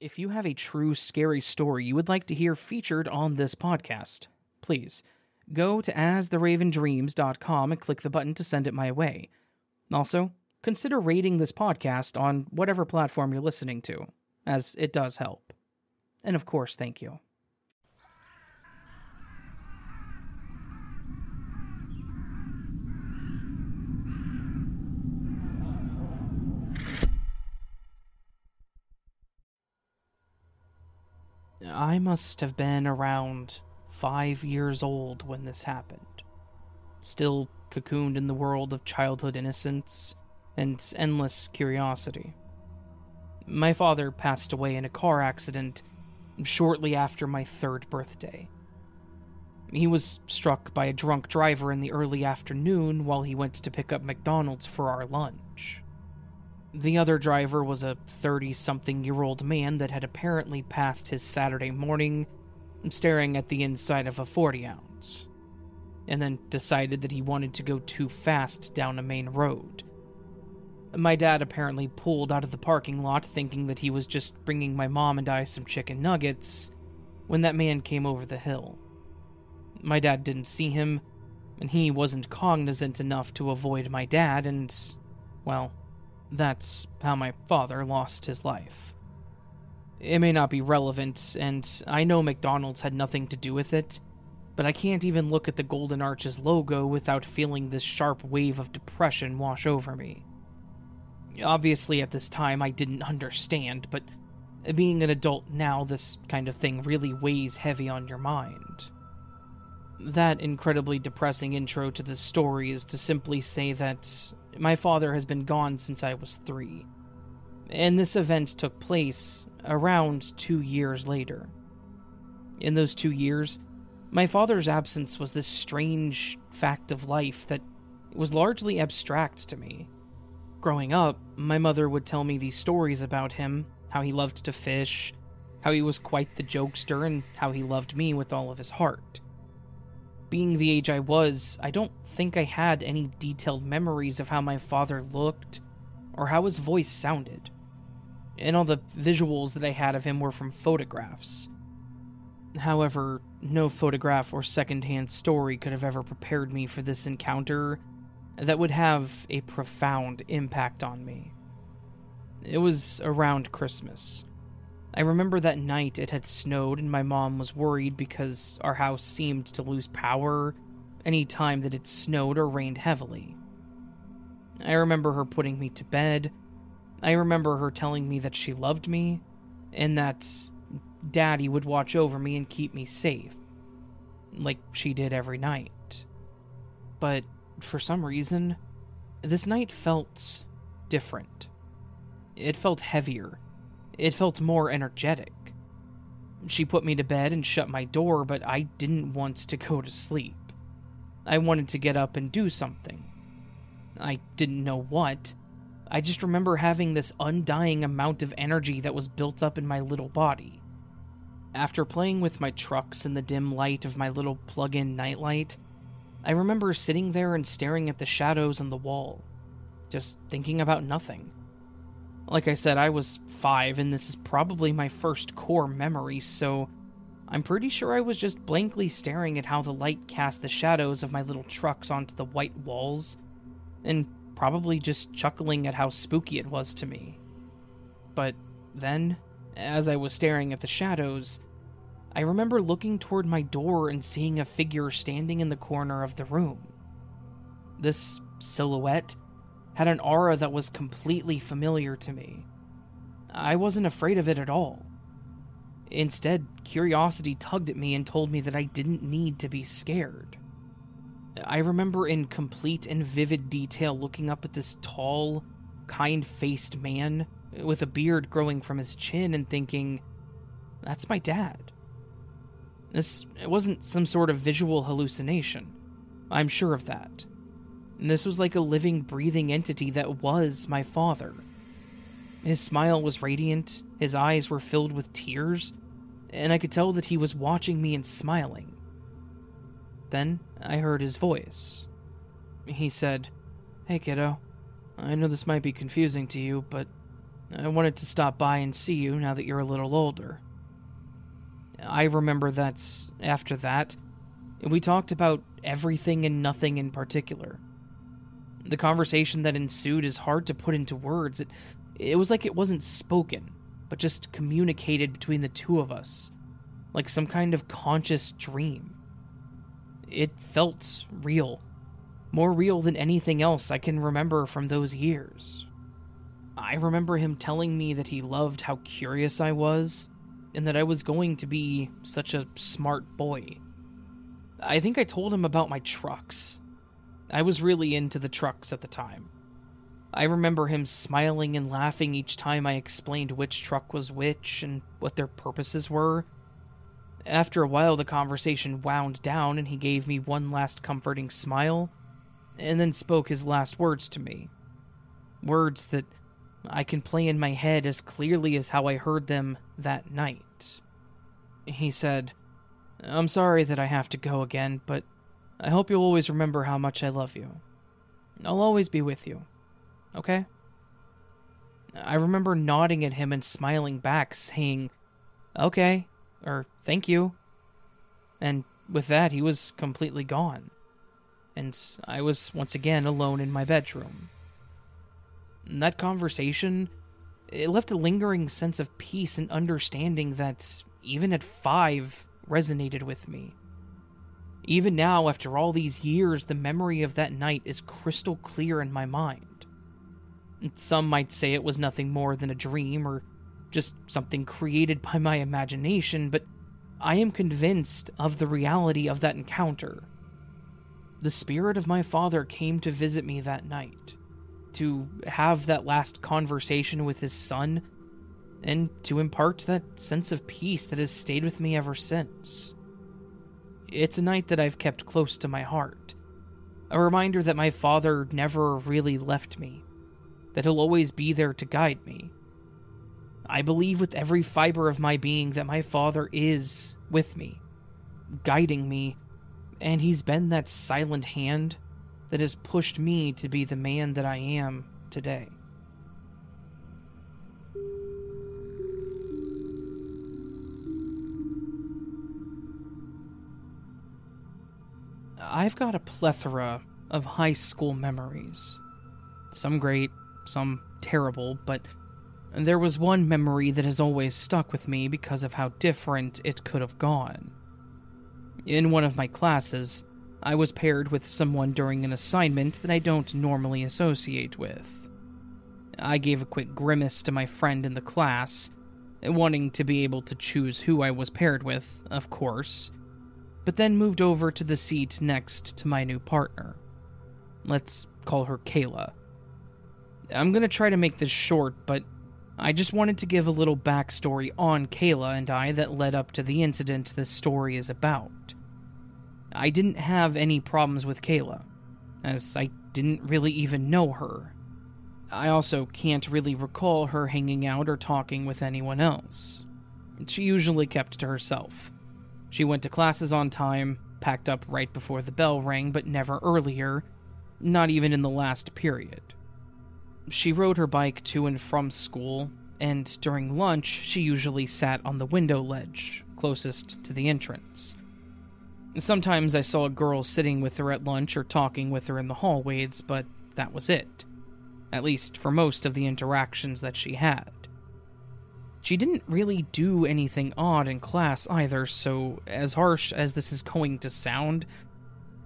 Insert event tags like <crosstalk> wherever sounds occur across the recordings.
If you have a true scary story you would like to hear featured on this podcast, please go to astheravendreams.com and click the button to send it my way. Also, consider rating this podcast on whatever platform you're listening to, as it does help. And of course, thank you. I must have been around five years old when this happened. Still cocooned in the world of childhood innocence and endless curiosity. My father passed away in a car accident shortly after my third birthday. He was struck by a drunk driver in the early afternoon while he went to pick up McDonald's for our lunch. The other driver was a 30 something year old man that had apparently passed his Saturday morning staring at the inside of a 40 ounce, and then decided that he wanted to go too fast down a main road. My dad apparently pulled out of the parking lot thinking that he was just bringing my mom and I some chicken nuggets when that man came over the hill. My dad didn't see him, and he wasn't cognizant enough to avoid my dad, and, well, that's how my father lost his life. It may not be relevant, and I know McDonald's had nothing to do with it, but I can't even look at the Golden Arches logo without feeling this sharp wave of depression wash over me. Obviously, at this time, I didn't understand, but being an adult now, this kind of thing really weighs heavy on your mind. That incredibly depressing intro to this story is to simply say that my father has been gone since I was three, and this event took place around two years later. In those two years, my father's absence was this strange fact of life that was largely abstract to me. Growing up, my mother would tell me these stories about him how he loved to fish, how he was quite the jokester, and how he loved me with all of his heart. Being the age I was, I don't think I had any detailed memories of how my father looked or how his voice sounded. And all the visuals that I had of him were from photographs. However, no photograph or secondhand story could have ever prepared me for this encounter that would have a profound impact on me. It was around Christmas. I remember that night it had snowed and my mom was worried because our house seemed to lose power any time that it snowed or rained heavily. I remember her putting me to bed. I remember her telling me that she loved me and that Daddy would watch over me and keep me safe, like she did every night. But for some reason, this night felt different. It felt heavier it felt more energetic. She put me to bed and shut my door, but I didn't want to go to sleep. I wanted to get up and do something. I didn't know what. I just remember having this undying amount of energy that was built up in my little body. After playing with my trucks in the dim light of my little plug in nightlight, I remember sitting there and staring at the shadows on the wall, just thinking about nothing. Like I said, I was five, and this is probably my first core memory, so I'm pretty sure I was just blankly staring at how the light cast the shadows of my little trucks onto the white walls, and probably just chuckling at how spooky it was to me. But then, as I was staring at the shadows, I remember looking toward my door and seeing a figure standing in the corner of the room. This silhouette had an aura that was completely familiar to me. I wasn't afraid of it at all. Instead, curiosity tugged at me and told me that I didn't need to be scared. I remember in complete and vivid detail looking up at this tall, kind faced man with a beard growing from his chin and thinking, that's my dad. This wasn't some sort of visual hallucination. I'm sure of that. And this was like a living, breathing entity that was my father. His smile was radiant, his eyes were filled with tears, and I could tell that he was watching me and smiling. Then I heard his voice. He said, Hey kiddo, I know this might be confusing to you, but I wanted to stop by and see you now that you're a little older. I remember that after that, we talked about everything and nothing in particular. The conversation that ensued is hard to put into words. It, it was like it wasn't spoken, but just communicated between the two of us, like some kind of conscious dream. It felt real, more real than anything else I can remember from those years. I remember him telling me that he loved how curious I was, and that I was going to be such a smart boy. I think I told him about my trucks. I was really into the trucks at the time. I remember him smiling and laughing each time I explained which truck was which and what their purposes were. After a while, the conversation wound down, and he gave me one last comforting smile, and then spoke his last words to me. Words that I can play in my head as clearly as how I heard them that night. He said, I'm sorry that I have to go again, but I hope you'll always remember how much I love you. I'll always be with you. Okay? I remember nodding at him and smiling back, saying, Okay, or thank you. And with that, he was completely gone. And I was once again alone in my bedroom. And that conversation, it left a lingering sense of peace and understanding that, even at five, resonated with me. Even now, after all these years, the memory of that night is crystal clear in my mind. Some might say it was nothing more than a dream or just something created by my imagination, but I am convinced of the reality of that encounter. The spirit of my father came to visit me that night, to have that last conversation with his son, and to impart that sense of peace that has stayed with me ever since. It's a night that I've kept close to my heart. A reminder that my father never really left me, that he'll always be there to guide me. I believe with every fiber of my being that my father is with me, guiding me, and he's been that silent hand that has pushed me to be the man that I am today. I've got a plethora of high school memories. Some great, some terrible, but there was one memory that has always stuck with me because of how different it could have gone. In one of my classes, I was paired with someone during an assignment that I don't normally associate with. I gave a quick grimace to my friend in the class, wanting to be able to choose who I was paired with, of course, but then moved over to the seat next to my new partner. Let's call her Kayla. I'm gonna try to make this short, but I just wanted to give a little backstory on Kayla and I that led up to the incident this story is about. I didn't have any problems with Kayla, as I didn't really even know her. I also can't really recall her hanging out or talking with anyone else. She usually kept to herself. She went to classes on time, packed up right before the bell rang, but never earlier, not even in the last period. She rode her bike to and from school, and during lunch, she usually sat on the window ledge, closest to the entrance. Sometimes I saw a girl sitting with her at lunch or talking with her in the hallways, but that was it. At least for most of the interactions that she had. She didn't really do anything odd in class either, so as harsh as this is going to sound,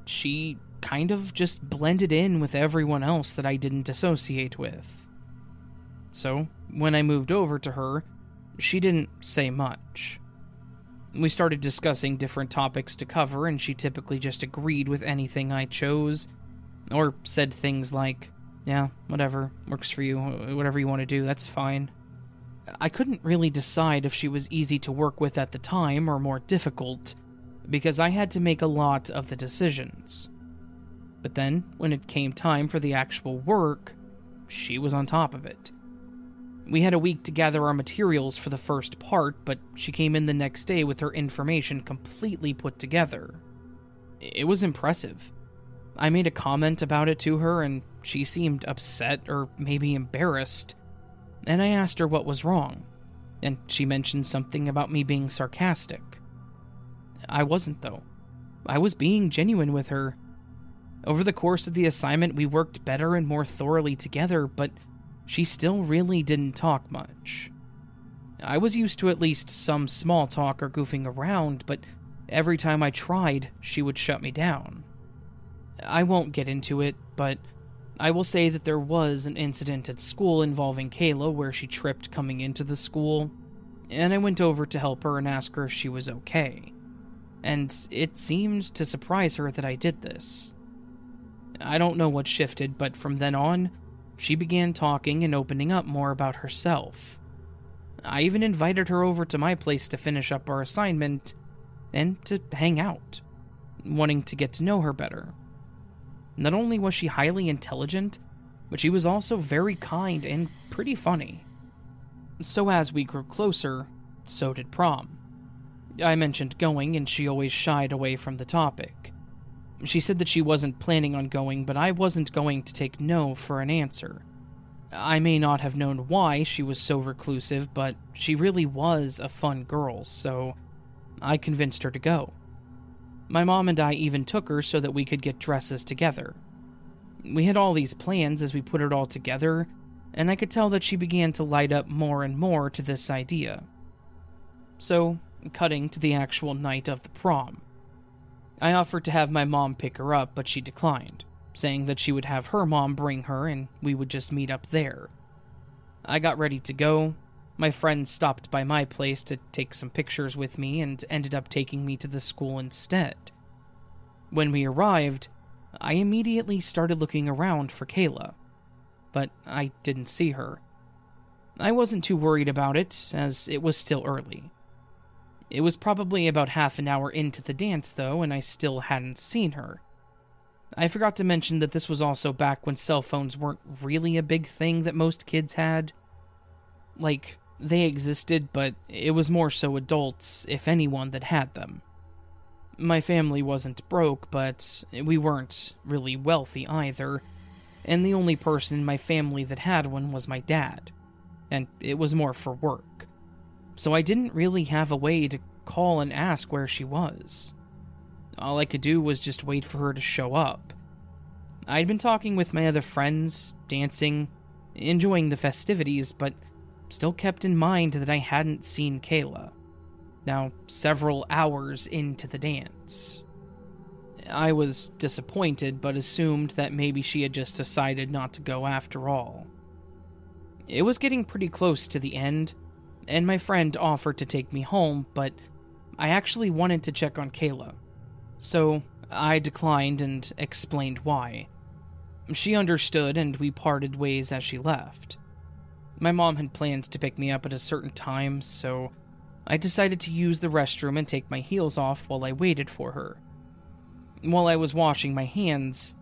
she kind of just blended in with everyone else that I didn't associate with. So, when I moved over to her, she didn't say much. We started discussing different topics to cover, and she typically just agreed with anything I chose, or said things like, Yeah, whatever, works for you, whatever you want to do, that's fine. I couldn't really decide if she was easy to work with at the time or more difficult, because I had to make a lot of the decisions. But then, when it came time for the actual work, she was on top of it. We had a week to gather our materials for the first part, but she came in the next day with her information completely put together. It was impressive. I made a comment about it to her, and she seemed upset or maybe embarrassed and I asked her what was wrong, and she mentioned something about me being sarcastic. I wasn't, though. I was being genuine with her. Over the course of the assignment, we worked better and more thoroughly together, but she still really didn't talk much. I was used to at least some small talk or goofing around, but every time I tried, she would shut me down. I won't get into it, but I will say that there was an incident at school involving Kayla where she tripped coming into the school, and I went over to help her and ask her if she was okay. And it seemed to surprise her that I did this. I don't know what shifted, but from then on, she began talking and opening up more about herself. I even invited her over to my place to finish up our assignment and to hang out, wanting to get to know her better. Not only was she highly intelligent, but she was also very kind and pretty funny. So as we grew closer, so did prom. I mentioned going, and she always shied away from the topic. She said that she wasn't planning on going, but I wasn't going to take no for an answer. I may not have known why she was so reclusive, but she really was a fun girl, so I convinced her to go. My mom and I even took her so that we could get dresses together. We had all these plans as we put it all together, and I could tell that she began to light up more and more to this idea. So, cutting to the actual night of the prom. I offered to have my mom pick her up, but she declined, saying that she would have her mom bring her and we would just meet up there. I got ready to go. My friend stopped by my place to take some pictures with me and ended up taking me to the school instead. When we arrived, I immediately started looking around for Kayla, but I didn't see her. I wasn't too worried about it, as it was still early. It was probably about half an hour into the dance, though, and I still hadn't seen her. I forgot to mention that this was also back when cell phones weren't really a big thing that most kids had. Like, they existed, but it was more so adults, if anyone, that had them. My family wasn't broke, but we weren't really wealthy either, and the only person in my family that had one was my dad, and it was more for work so I didn't really have a way to call and ask where she was. All I could do was just wait for her to show up. I'd been talking with my other friends, dancing, enjoying the festivities, but still kept in mind that I hadn't seen Kayla. Now, several hours into the dance. I was disappointed, but assumed that maybe she had just decided not to go after all. It was getting pretty close to the end, and my friend offered to take me home, but I actually wanted to check on Kayla. So I declined and explained why. She understood, and we parted ways as she left. My mom had planned to pick me up at a certain time, so I decided to use the restroom and take my heels off while I waited for her. While I was washing my hands,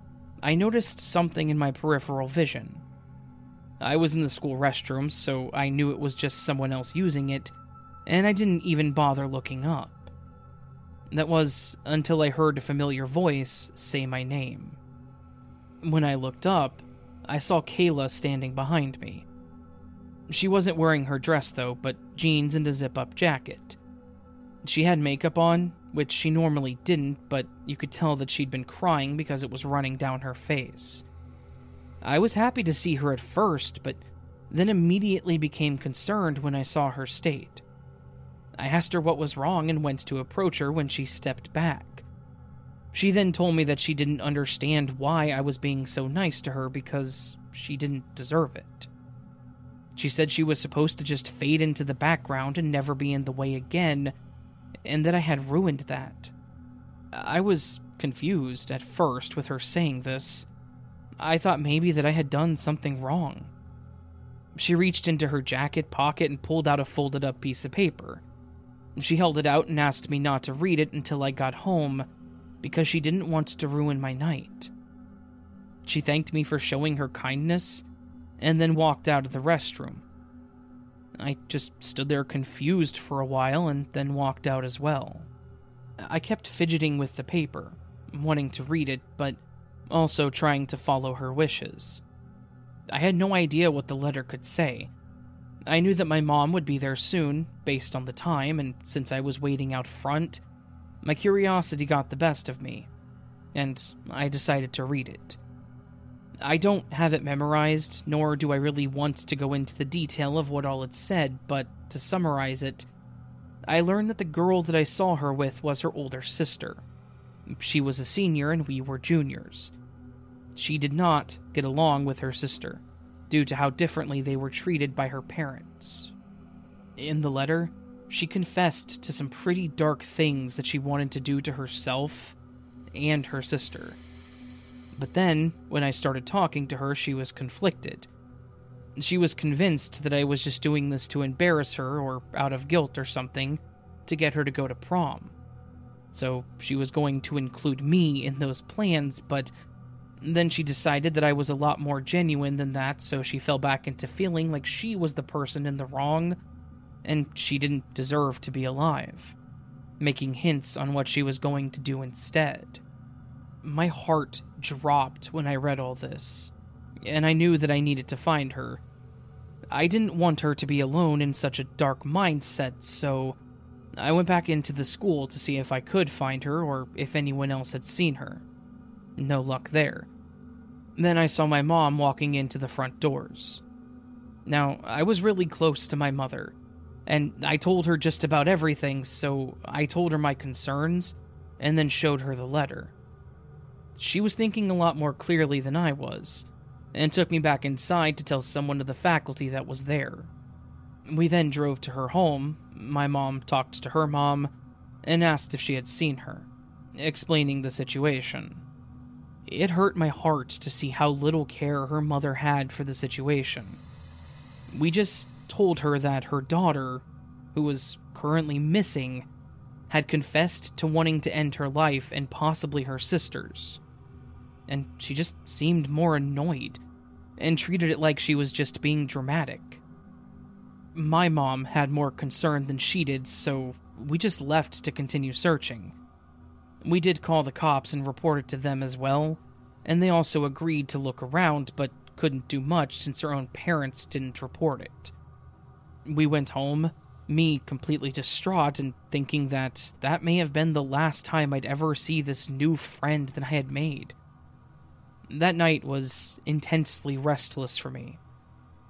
I noticed something in my peripheral vision. I was in the school restroom, so I knew it was just someone else using it, and I didn't even bother looking up. That was until I heard a familiar voice say my name. When I looked up, I saw Kayla standing behind me. She wasn't wearing her dress though, but jeans and a zip up jacket. She had makeup on, which she normally didn't, but you could tell that she'd been crying because it was running down her face. I was happy to see her at first, but then immediately became concerned when I saw her state. I asked her what was wrong and went to approach her when she stepped back. She then told me that she didn't understand why I was being so nice to her because she didn't deserve it. She said she was supposed to just fade into the background and never be in the way again, and that I had ruined that. I was confused at first with her saying this, I thought maybe that I had done something wrong. She reached into her jacket pocket and pulled out a folded up piece of paper. She held it out and asked me not to read it until I got home because she didn't want to ruin my night. She thanked me for showing her kindness and then walked out of the restroom. I just stood there confused for a while and then walked out as well. I kept fidgeting with the paper, wanting to read it, but also trying to follow her wishes. I had no idea what the letter could say, I knew that my mom would be there soon, based on the time, and since I was waiting out front, my curiosity got the best of me, and I decided to read it. I don't have it memorized, nor do I really want to go into the detail of what all it said, but to summarize it, I learned that the girl that I saw her with was her older sister. She was a senior and we were juniors. She did not get along with her sister, due to how differently they were treated by her parents. In the letter, she confessed to some pretty dark things that she wanted to do to herself and her sister. But then, when I started talking to her, she was conflicted. She was convinced that I was just doing this to embarrass her or out of guilt or something to get her to go to prom. So she was going to include me in those plans, but then she decided that I was a lot more genuine than that, so she fell back into feeling like she was the person in the wrong and she didn't deserve to be alive, making hints on what she was going to do instead. My heart dropped when I read all this, and I knew that I needed to find her. I didn't want her to be alone in such a dark mindset, so I went back into the school to see if I could find her or if anyone else had seen her. No luck there. Then I saw my mom walking into the front doors. Now, I was really close to my mother, and I told her just about everything, so I told her my concerns and then showed her the letter. She was thinking a lot more clearly than I was, and took me back inside to tell someone of the faculty that was there. We then drove to her home. My mom talked to her mom and asked if she had seen her, explaining the situation. It hurt my heart to see how little care her mother had for the situation. We just told her that her daughter, who was currently missing, had confessed to wanting to end her life and possibly her sister's and she just seemed more annoyed and treated it like she was just being dramatic. My mom had more concern than she did, so we just left to continue searching. We did call the cops and report it to them as well, and they also agreed to look around but couldn't do much since her own parents didn't report it. We went home, me completely distraught and thinking that that may have been the last time I'd ever see this new friend that I had made. That night was intensely restless for me.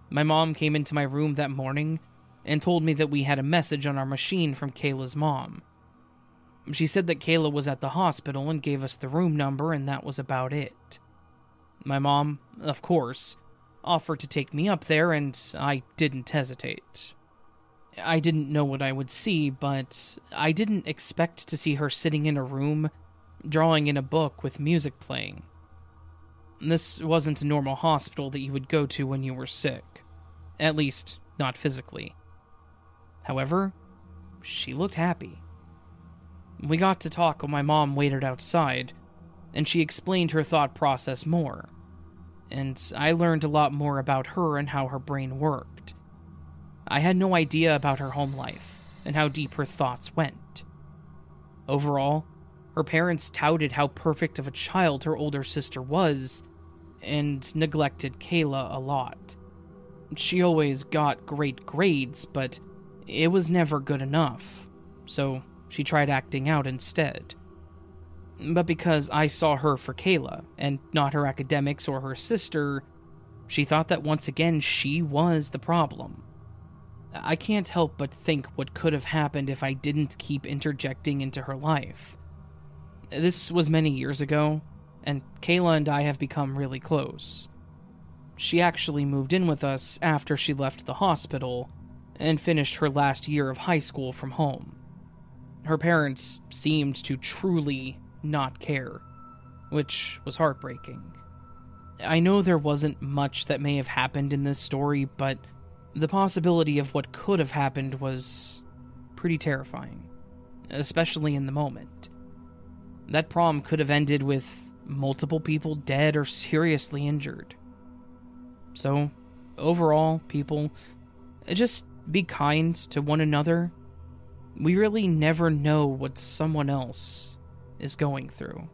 My mom came into my room that morning and told me that we had a message on our machine from Kayla's mom. She said that Kayla was at the hospital and gave us the room number, and that was about it. My mom, of course, offered to take me up there, and I didn't hesitate. I didn't know what I would see, but I didn't expect to see her sitting in a room, drawing in a book with music playing. This wasn't a normal hospital that you would go to when you were sick. At least, not physically. However, she looked happy. We got to talk while my mom waited outside, and she explained her thought process more. And I learned a lot more about her and how her brain worked. I had no idea about her home life and how deep her thoughts went. Overall, her parents touted how perfect of a child her older sister was, and neglected Kayla a lot. She always got great grades, but it was never good enough, so she tried acting out instead. But because I saw her for Kayla, and not her academics or her sister, she thought that once again she was the problem. I can't help but think what could have happened if I didn't keep interjecting into her life. This was many years ago, and Kayla and I have become really close. She actually moved in with us after she left the hospital and finished her last year of high school from home. Her parents seemed to truly not care, which was heartbreaking. I know there wasn't much that may have happened in this story, but the possibility of what could have happened was pretty terrifying, especially in the moment. That prom could have ended with multiple people dead or seriously injured. So, overall, people, just be kind to one another. We really never know what someone else is going through.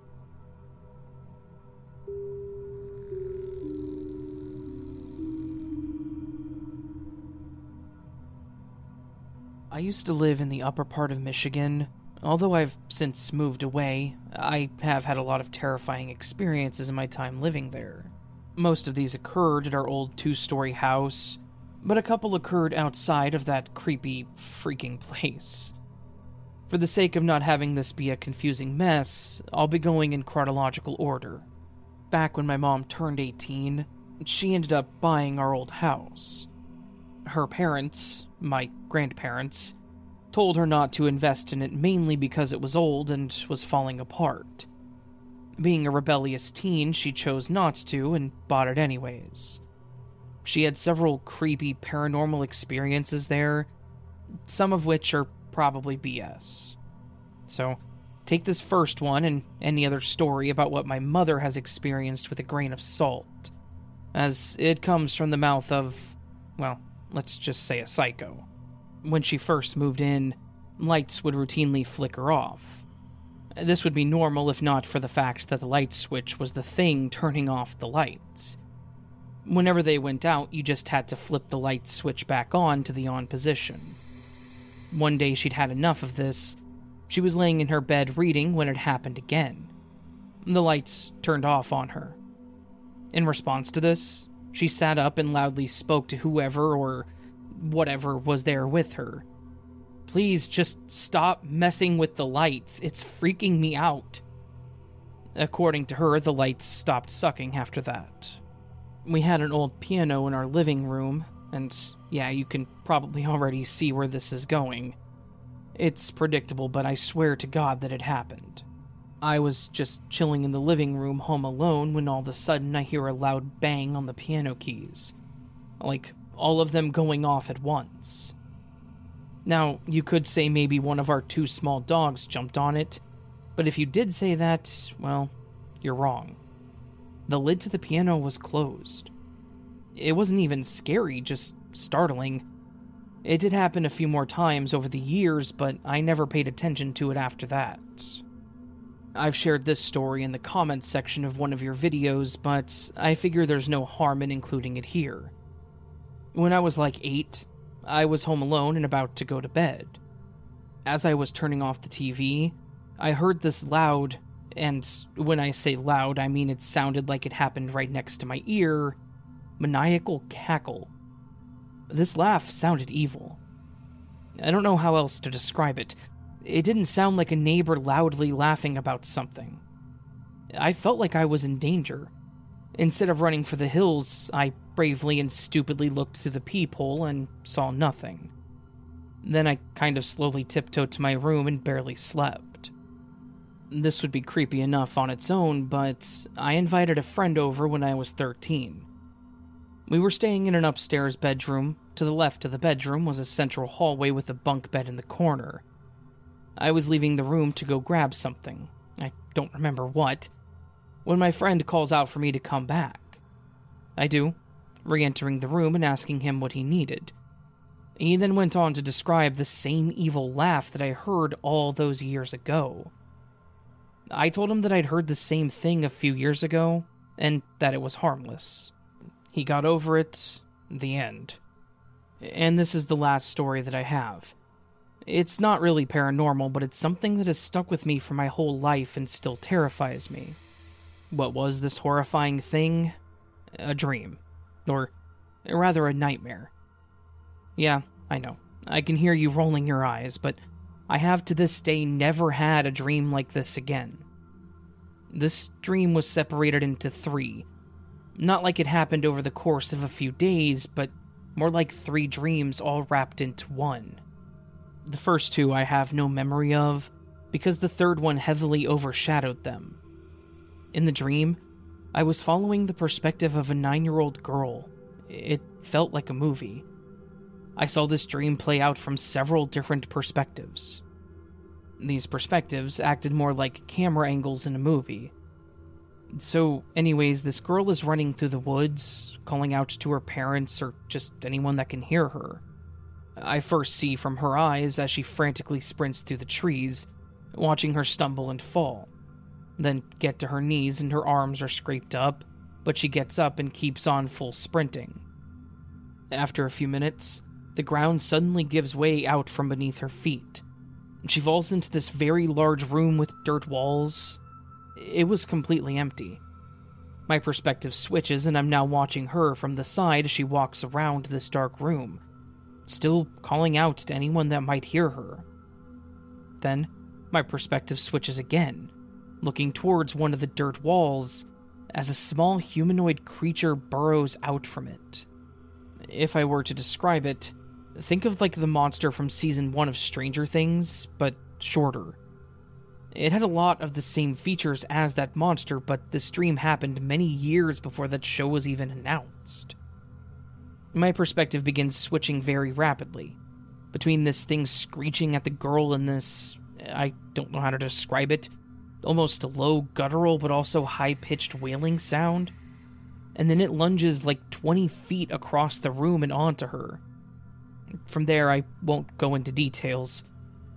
I used to live in the upper part of Michigan. Although I've since moved away, I have had a lot of terrifying experiences in my time living there. Most of these occurred at our old two story house, but a couple occurred outside of that creepy, freaking place. For the sake of not having this be a confusing mess, I'll be going in chronological order. Back when my mom turned 18, she ended up buying our old house. Her parents, my grandparents, told her not to invest in it mainly because it was old and was falling apart. Being a rebellious teen, she chose not to and bought it anyways. She had several creepy paranormal experiences there, some of which are probably BS. So, take this first one and any other story about what my mother has experienced with a grain of salt, as it comes from the mouth of, well, let's just say a psycho. When she first moved in, lights would routinely flicker off. This would be normal if not for the fact that the light switch was the thing turning off the lights. Whenever they went out, you just had to flip the light switch back on to the on position. One day she'd had enough of this. She was laying in her bed reading when it happened again. The lights turned off on her. In response to this, she sat up and loudly spoke to whoever or whatever was there with her. Please just stop messing with the lights. It's freaking me out. According to her, the lights stopped sucking after that. We had an old piano in our living room, and yeah, you can probably already see where this is going. It's predictable, but I swear to God that it happened. I was just chilling in the living room home alone when all of a sudden I hear a loud bang on the piano keys. Like all of them going off at once. Now, you could say maybe one of our two small dogs jumped on it, but if you did say that, well, you're wrong. The lid to the piano was closed. It wasn't even scary, just startling. It did happen a few more times over the years, but I never paid attention to it after that. I've shared this story in the comments section of one of your videos, but I figure there's no harm in including it here. When I was like eight, I was home alone and about to go to bed. As I was turning off the TV, I heard this loud, and when I say loud, I mean it sounded like it happened right next to my ear, maniacal cackle. This laugh sounded evil. I don't know how else to describe it. It didn't sound like a neighbor loudly laughing about something. I felt like I was in danger. Instead of running for the hills, I bravely and stupidly looked through the peephole and saw nothing. Then I kind of slowly tiptoed to my room and barely slept. This would be creepy enough on its own, but I invited a friend over when I was 13. We were staying in an upstairs bedroom. To the left of the bedroom was a central hallway with a bunk bed in the corner. I was leaving the room to go grab something. I don't remember what. When my friend calls out for me to come back. I do, re entering the room and asking him what he needed. He then went on to describe the same evil laugh that I heard all those years ago. I told him that I'd heard the same thing a few years ago, and that it was harmless. He got over it. The end. And this is the last story that I have. It's not really paranormal, but it's something that has stuck with me for my whole life and still terrifies me. What was this horrifying thing? A dream. Or rather, a nightmare. Yeah, I know. I can hear you rolling your eyes, but I have to this day never had a dream like this again. This dream was separated into three, not like it happened over the course of a few days, but more like three dreams all wrapped into one. The first two I have no memory of, because the third one heavily overshadowed them. In the dream, I was following the perspective of a nine year old girl. It felt like a movie. I saw this dream play out from several different perspectives. These perspectives acted more like camera angles in a movie, so, anyways, this girl is running through the woods, calling out to her parents or just anyone that can hear her. I first see from her eyes as she frantically sprints through the trees, watching her stumble and fall. Then get to her knees and her arms are scraped up, but she gets up and keeps on full sprinting. After a few minutes, the ground suddenly gives way out from beneath her feet. She falls into this very large room with dirt walls. It was completely empty. My perspective switches, and I'm now watching her from the side as she walks around this dark room, still calling out to anyone that might hear her. Then, my perspective switches again, looking towards one of the dirt walls as a small humanoid creature burrows out from it. If I were to describe it, think of like the monster from season 1 of Stranger Things, but shorter. It had a lot of the same features as that monster, but this dream happened many years before that show was even announced. My perspective begins switching very rapidly between this thing screeching at the girl and this I don't know how to describe it, almost a low guttural but also high pitched wailing sound. And then it lunges like 20 feet across the room and onto her. From there, I won't go into details.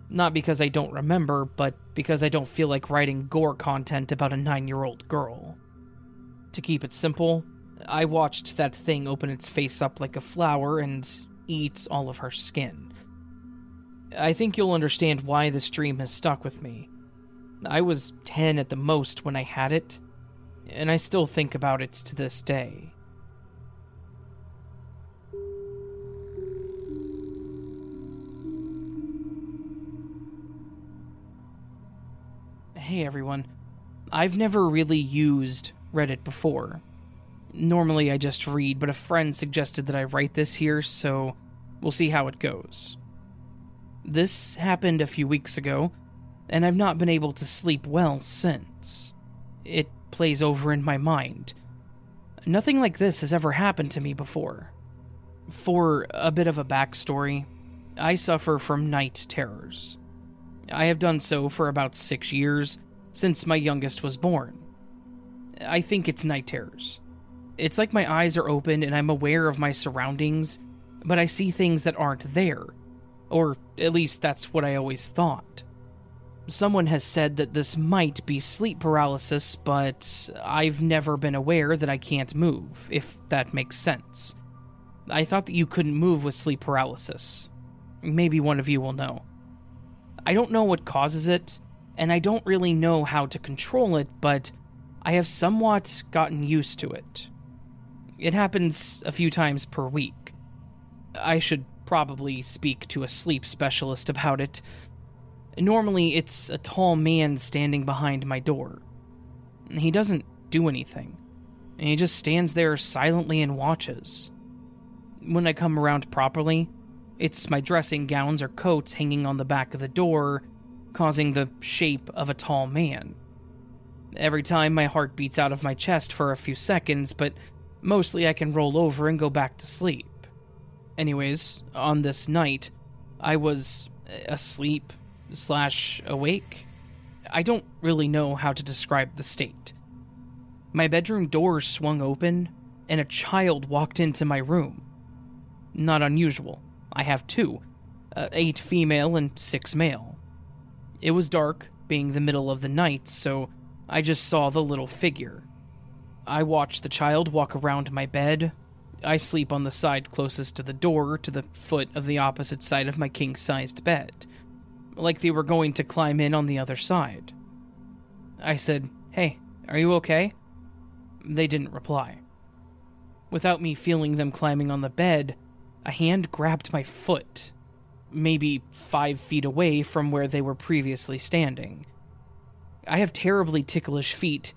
Not because I don't remember, but because I don't feel like writing gore content about a nine year old girl. To keep it simple, I watched that thing open its face up like a flower and eat all of her skin. I think you'll understand why this dream has stuck with me. I was 10 at the most when I had it, and I still think about it to this day. Hey everyone. I've never really used Reddit before. Normally I just read, but a friend suggested that I write this here, so we'll see how it goes. This happened a few weeks ago, and I've not been able to sleep well since. It plays over in my mind. Nothing like this has ever happened to me before. For a bit of a backstory, I suffer from night terrors. I have done so for about six years, since my youngest was born. I think it's night terrors. It's like my eyes are open and I'm aware of my surroundings, but I see things that aren't there. Or at least that's what I always thought. Someone has said that this might be sleep paralysis, but I've never been aware that I can't move, if that makes sense. I thought that you couldn't move with sleep paralysis. Maybe one of you will know. I don't know what causes it, and I don't really know how to control it, but I have somewhat gotten used to it. It happens a few times per week. I should probably speak to a sleep specialist about it. Normally, it's a tall man standing behind my door. He doesn't do anything. He just stands there silently and watches. When I come around properly, it's my dressing gowns or coats hanging on the back of the door, causing the shape of a tall man. Every time my heart beats out of my chest for a few seconds, but mostly I can roll over and go back to sleep. Anyways, on this night, I was asleep slash awake. I don't really know how to describe the state. My bedroom door swung open, and a child walked into my room. Not unusual. I have two uh, eight female and six male. It was dark, being the middle of the night, so I just saw the little figure. I watched the child walk around my bed. I sleep on the side closest to the door, to the foot of the opposite side of my king sized bed like they were going to climb in on the other side. I said, Hey, are you okay? They didn't reply. Without me feeling them climbing on the bed, a hand grabbed my foot, maybe five feet away from where they were previously standing. I have terribly ticklish feet,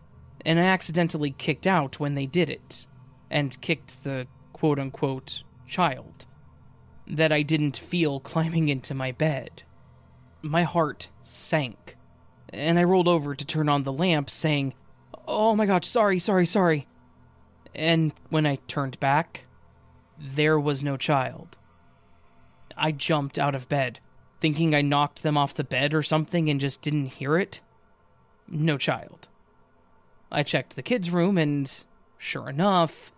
and I accidentally kicked out when they did it, and kicked the quote unquote child that I didn't feel climbing into my bed my heart sank, and I rolled over to turn on the lamp, saying, Oh my god, sorry, sorry, sorry. And when I turned back, there was no child. I jumped out of bed, thinking I knocked them off the bed or something and just didn't hear it. No child. I checked the kids' room, and sure enough,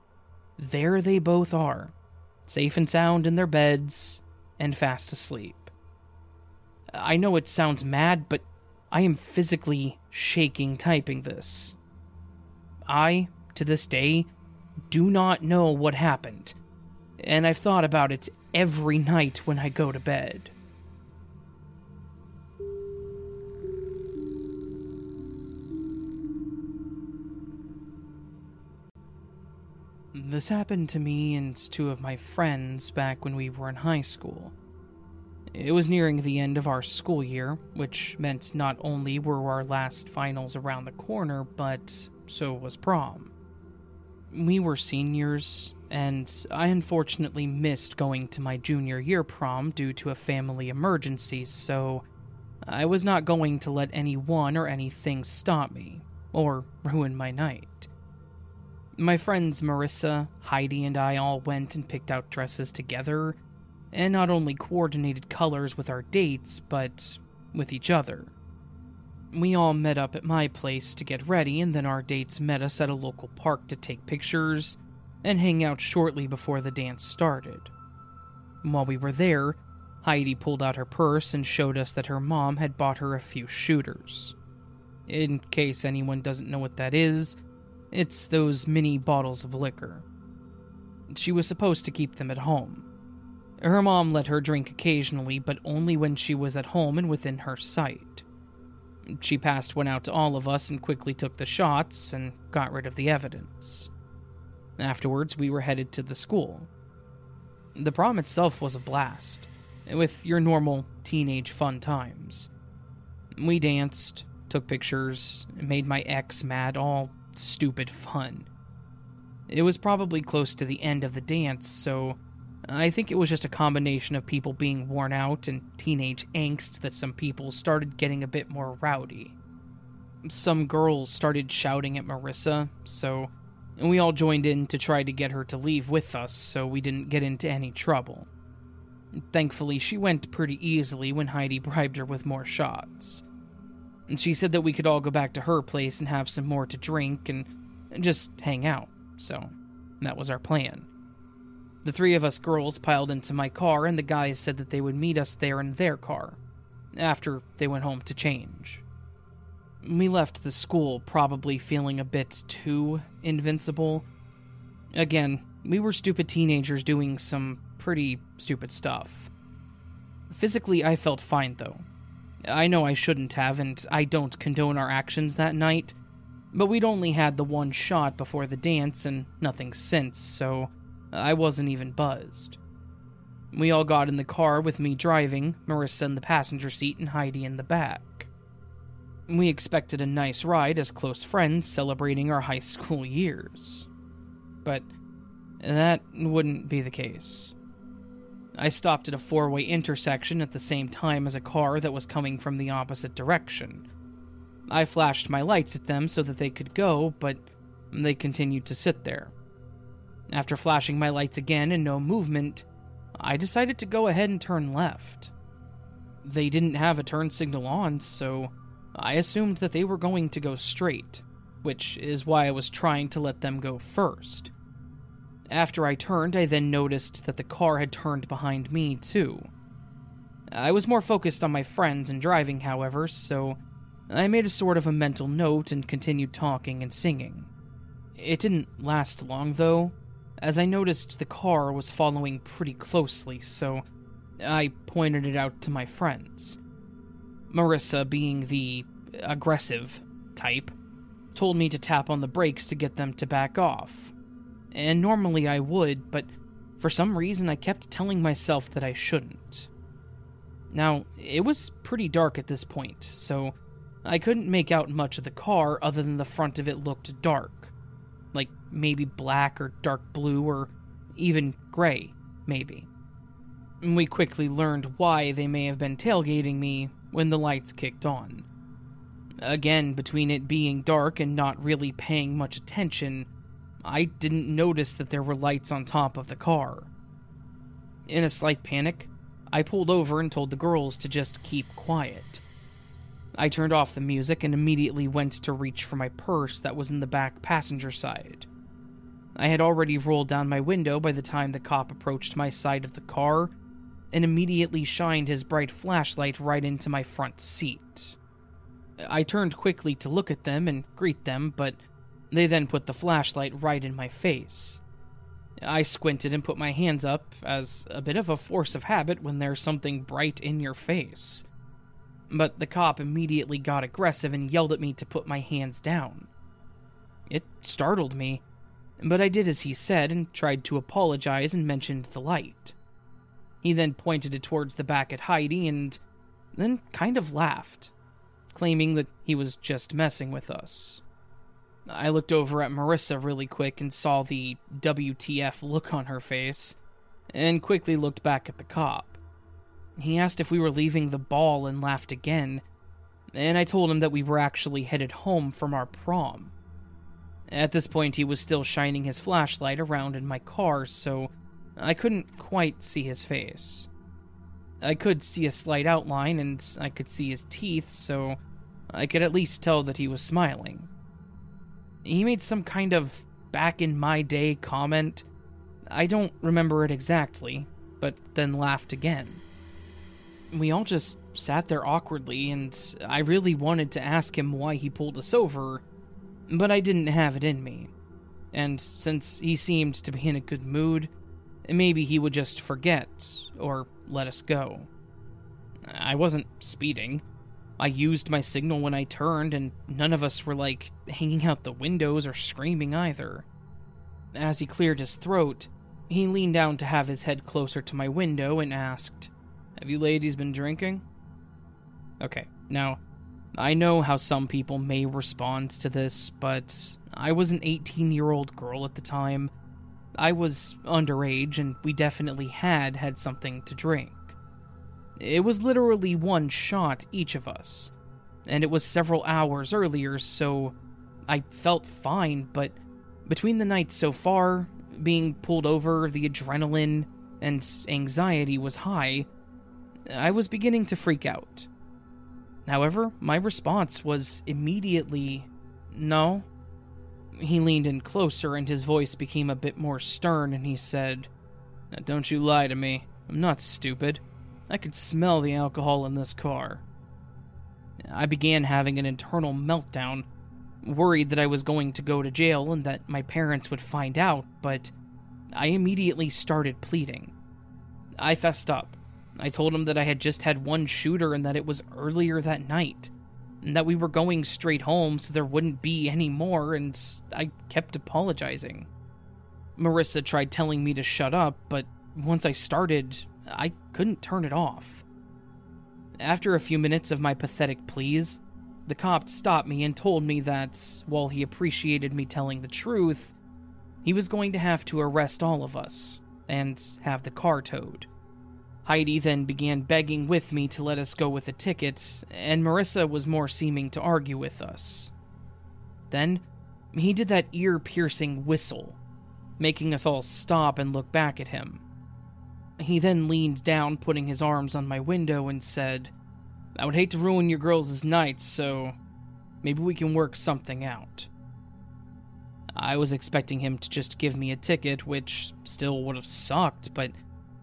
there they both are, safe and sound in their beds and fast asleep. I know it sounds mad, but I am physically shaking typing this. I, to this day, do not know what happened, and I've thought about it every night when I go to bed. This happened to me and two of my friends back when we were in high school. It was nearing the end of our school year, which meant not only were our last finals around the corner, but so was prom. We were seniors, and I unfortunately missed going to my junior year prom due to a family emergency, so I was not going to let anyone or anything stop me or ruin my night. My friends Marissa, Heidi, and I all went and picked out dresses together, and not only coordinated colors with our dates, but with each other. We all met up at my place to get ready, and then our dates met us at a local park to take pictures and hang out shortly before the dance started. While we were there, Heidi pulled out her purse and showed us that her mom had bought her a few shooters. In case anyone doesn't know what that is, it's those mini bottles of liquor. She was supposed to keep them at home. Her mom let her drink occasionally, but only when she was at home and within her sight. She passed one out to all of us and quickly took the shots and got rid of the evidence. Afterwards, we were headed to the school. The prom itself was a blast, with your normal teenage fun times. We danced, took pictures, made my ex mad, all stupid fun. It was probably close to the end of the dance, so I think it was just a combination of people being worn out and teenage angst that some people started getting a bit more rowdy. Some girls started shouting at Marissa, so we all joined in to try to get her to leave with us so we didn't get into any trouble. Thankfully, she went pretty easily when Heidi bribed her with more shots. And she said that we could all go back to her place and have some more to drink and just hang out, so that was our plan. The three of us girls piled into my car, and the guys said that they would meet us there in their car, after they went home to change. We left the school probably feeling a bit too invincible. Again, we were stupid teenagers doing some pretty stupid stuff. Physically, I felt fine though. I know I shouldn't have, and I don't condone our actions that night, but we'd only had the one shot before the dance and nothing since, so I wasn't even buzzed. We all got in the car with me driving, Marissa in the passenger seat, and Heidi in the back. We expected a nice ride as close friends celebrating our high school years. But that wouldn't be the case. I stopped at a four way intersection at the same time as a car that was coming from the opposite direction. I flashed my lights at them so that they could go, but they continued to sit there. After flashing my lights again and no movement, I decided to go ahead and turn left. They didn't have a turn signal on, so I assumed that they were going to go straight, which is why I was trying to let them go first. After I turned, I then noticed that the car had turned behind me, too. I was more focused on my friends and driving, however, so I made a sort of a mental note and continued talking and singing. It didn't last long, though, as I noticed the car was following pretty closely, so I pointed it out to my friends. Marissa, being the aggressive type, told me to tap on the brakes to get them to back off. And normally I would, but for some reason I kept telling myself that I shouldn't. Now, it was pretty dark at this point, so I couldn't make out much of the car other than the front of it looked dark maybe black or dark blue or even gray, maybe. We quickly learned why they may have been tailgating me when the lights kicked on. Again, between it being dark and not really paying much attention, I didn't notice that there were lights on top of the car. In a slight panic, I pulled over and told the girls to just keep quiet. I turned off the music and immediately went to reach for my purse that was in the back passenger side. I had already rolled down my window by the time the cop approached my side of the car and immediately shined his bright flashlight right into my front seat. I turned quickly to look at them and greet them, but they then put the flashlight right in my face. I squinted and put my hands up as a bit of a force of habit when there's something bright in your face. But the cop immediately got aggressive and yelled at me to put my hands down. It startled me, but I did as he said and tried to apologize and mentioned the light. He then pointed it towards the back at Heidi and then kind of laughed, claiming that he was just messing with us. I looked over at Marissa really quick and saw the WTF look on her face, and quickly looked back at the cop. He asked if we were leaving the ball and laughed again, and I told him that we were actually headed home from our prom. At this point, he was still shining his flashlight around in my car, so I couldn't quite see his face. I could see a slight outline and I could see his teeth, so I could at least tell that he was smiling. He made some kind of back in my day comment. I don't remember it exactly, but then laughed again. We all just sat there awkwardly, and I really wanted to ask him why he pulled us over, but I didn't have it in me. And since he seemed to be in a good mood, maybe he would just forget or let us go. I wasn't speeding. I used my signal when I turned, and none of us were like hanging out the windows or screaming either. As he cleared his throat, he leaned down to have his head closer to my window and asked, Have you ladies been drinking? Okay, now, I know how some people may respond to this, but I was an 18 year old girl at the time. I was underage, and we definitely had had something to drink. It was literally one shot each of us, and it was several hours earlier, so I felt fine, but between the nights so far, being pulled over, the adrenaline and anxiety was high, I was beginning to freak out. However, my response was immediately no. He leaned in closer and his voice became a bit more stern and he said, now Don't you lie to me. I'm not stupid. I could smell the alcohol in this car. I began having an internal meltdown, worried that I was going to go to jail and that my parents would find out, but I immediately started pleading. I fessed up. I told him that I had just had one shooter and that it was earlier that night, and that we were going straight home so there wouldn't be any more, and I kept apologizing. Marissa tried telling me to shut up, but once I started, I couldn't turn it off. After a few minutes of my pathetic pleas, the cop stopped me and told me that, while he appreciated me telling the truth, he was going to have to arrest all of us and have the car towed. Heidi then began begging with me to let us go with the tickets, and Marissa was more seeming to argue with us. Then, he did that ear piercing whistle, making us all stop and look back at him. He then leaned down, putting his arms on my window, and said, I would hate to ruin your girls' nights, so maybe we can work something out. I was expecting him to just give me a ticket, which still would have sucked, but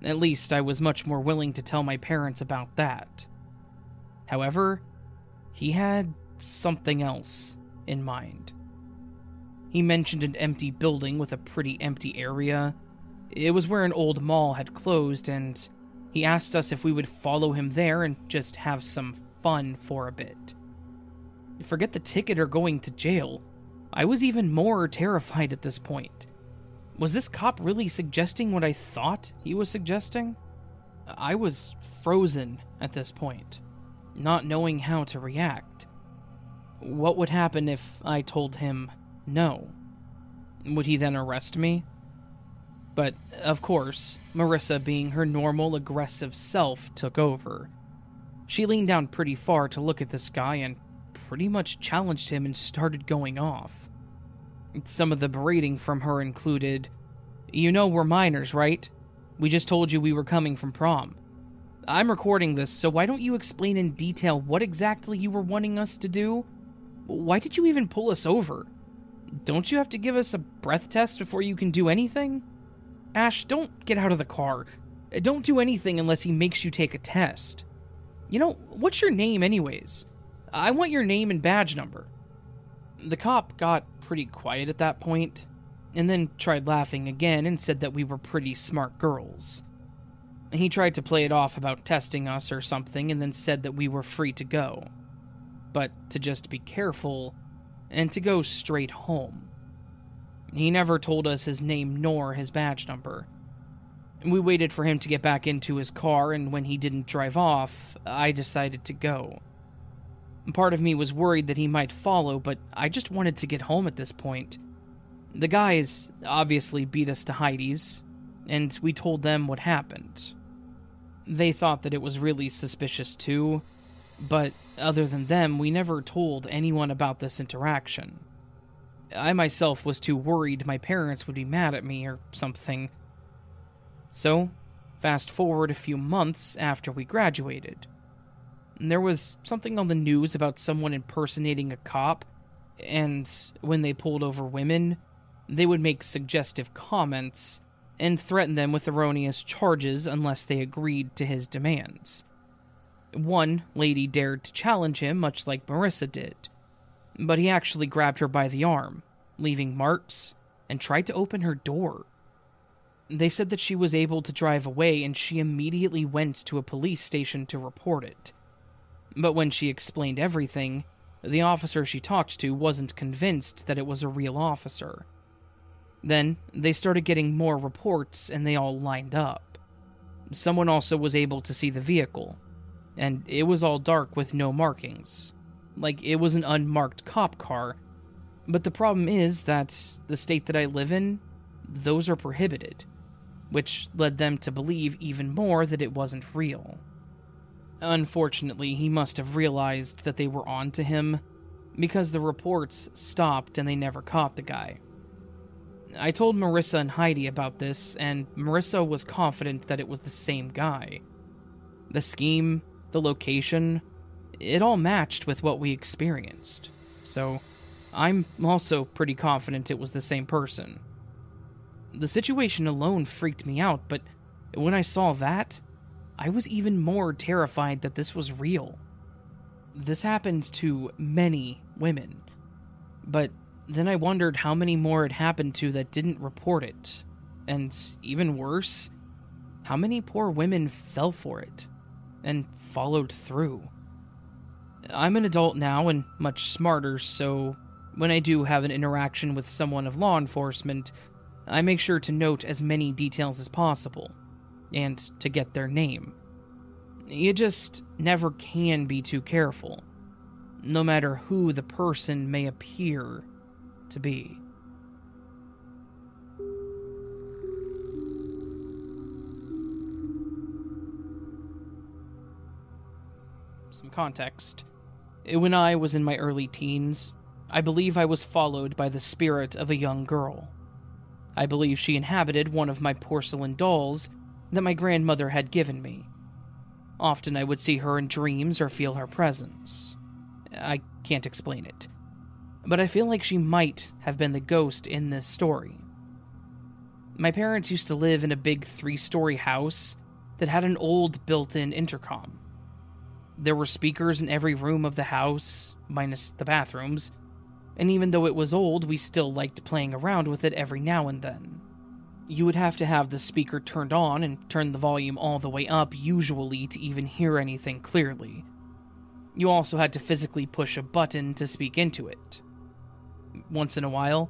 at least I was much more willing to tell my parents about that. However, he had something else in mind. He mentioned an empty building with a pretty empty area it was where an old mall had closed, and he asked us if we would follow him there and just have some fun for a bit. Forget the ticket or going to jail. I was even more terrified at this point. Was this cop really suggesting what I thought he was suggesting? I was frozen at this point, not knowing how to react. What would happen if I told him no? Would he then arrest me? But, of course, Marissa, being her normal aggressive self, took over. She leaned down pretty far to look at this guy and pretty much challenged him and started going off. Some of the berating from her included You know we're minors, right? We just told you we were coming from prom. I'm recording this, so why don't you explain in detail what exactly you were wanting us to do? Why did you even pull us over? Don't you have to give us a breath test before you can do anything? Ash, don't get out of the car. Don't do anything unless he makes you take a test. You know, what's your name, anyways? I want your name and badge number. The cop got pretty quiet at that point, and then tried laughing again and said that we were pretty smart girls. He tried to play it off about testing us or something and then said that we were free to go, but to just be careful and to go straight home. He never told us his name nor his badge number. We waited for him to get back into his car, and when he didn't drive off, I decided to go. Part of me was worried that he might follow, but I just wanted to get home at this point. The guys obviously beat us to Heidi's, and we told them what happened. They thought that it was really suspicious too, but other than them, we never told anyone about this interaction. I myself was too worried my parents would be mad at me or something. So, fast forward a few months after we graduated. There was something on the news about someone impersonating a cop, and when they pulled over women, they would make suggestive comments and threaten them with erroneous charges unless they agreed to his demands. One lady dared to challenge him, much like Marissa did, but he actually grabbed her by the arm, leaving marks, and tried to open her door. They said that she was able to drive away and she immediately went to a police station to report it. But when she explained everything, the officer she talked to wasn't convinced that it was a real officer. Then they started getting more reports and they all lined up. Someone also was able to see the vehicle, and it was all dark with no markings. Like it was an unmarked cop car. But the problem is that the state that I live in, those are prohibited, which led them to believe even more that it wasn't real. Unfortunately, he must have realized that they were on to him because the reports stopped and they never caught the guy. I told Marissa and Heidi about this, and Marissa was confident that it was the same guy. The scheme, the location, it all matched with what we experienced. So, I'm also pretty confident it was the same person. The situation alone freaked me out, but when I saw that, I was even more terrified that this was real. This happened to many women, but then I wondered how many more it happened to that didn't report it. And even worse, how many poor women fell for it and followed through. I'm an adult now and much smarter, so when I do have an interaction with someone of law enforcement, I make sure to note as many details as possible and to get their name. You just never can be too careful, no matter who the person may appear to be. Some context. When I was in my early teens, I believe I was followed by the spirit of a young girl. I believe she inhabited one of my porcelain dolls that my grandmother had given me. Often I would see her in dreams or feel her presence. I can't explain it but I feel like she might have been the ghost in this story. My parents used to live in a big three story house that had an old built in intercom. There were speakers in every room of the house, minus the bathrooms, and even though it was old, we still liked playing around with it every now and then. You would have to have the speaker turned on and turn the volume all the way up, usually, to even hear anything clearly. You also had to physically push a button to speak into it once in a while,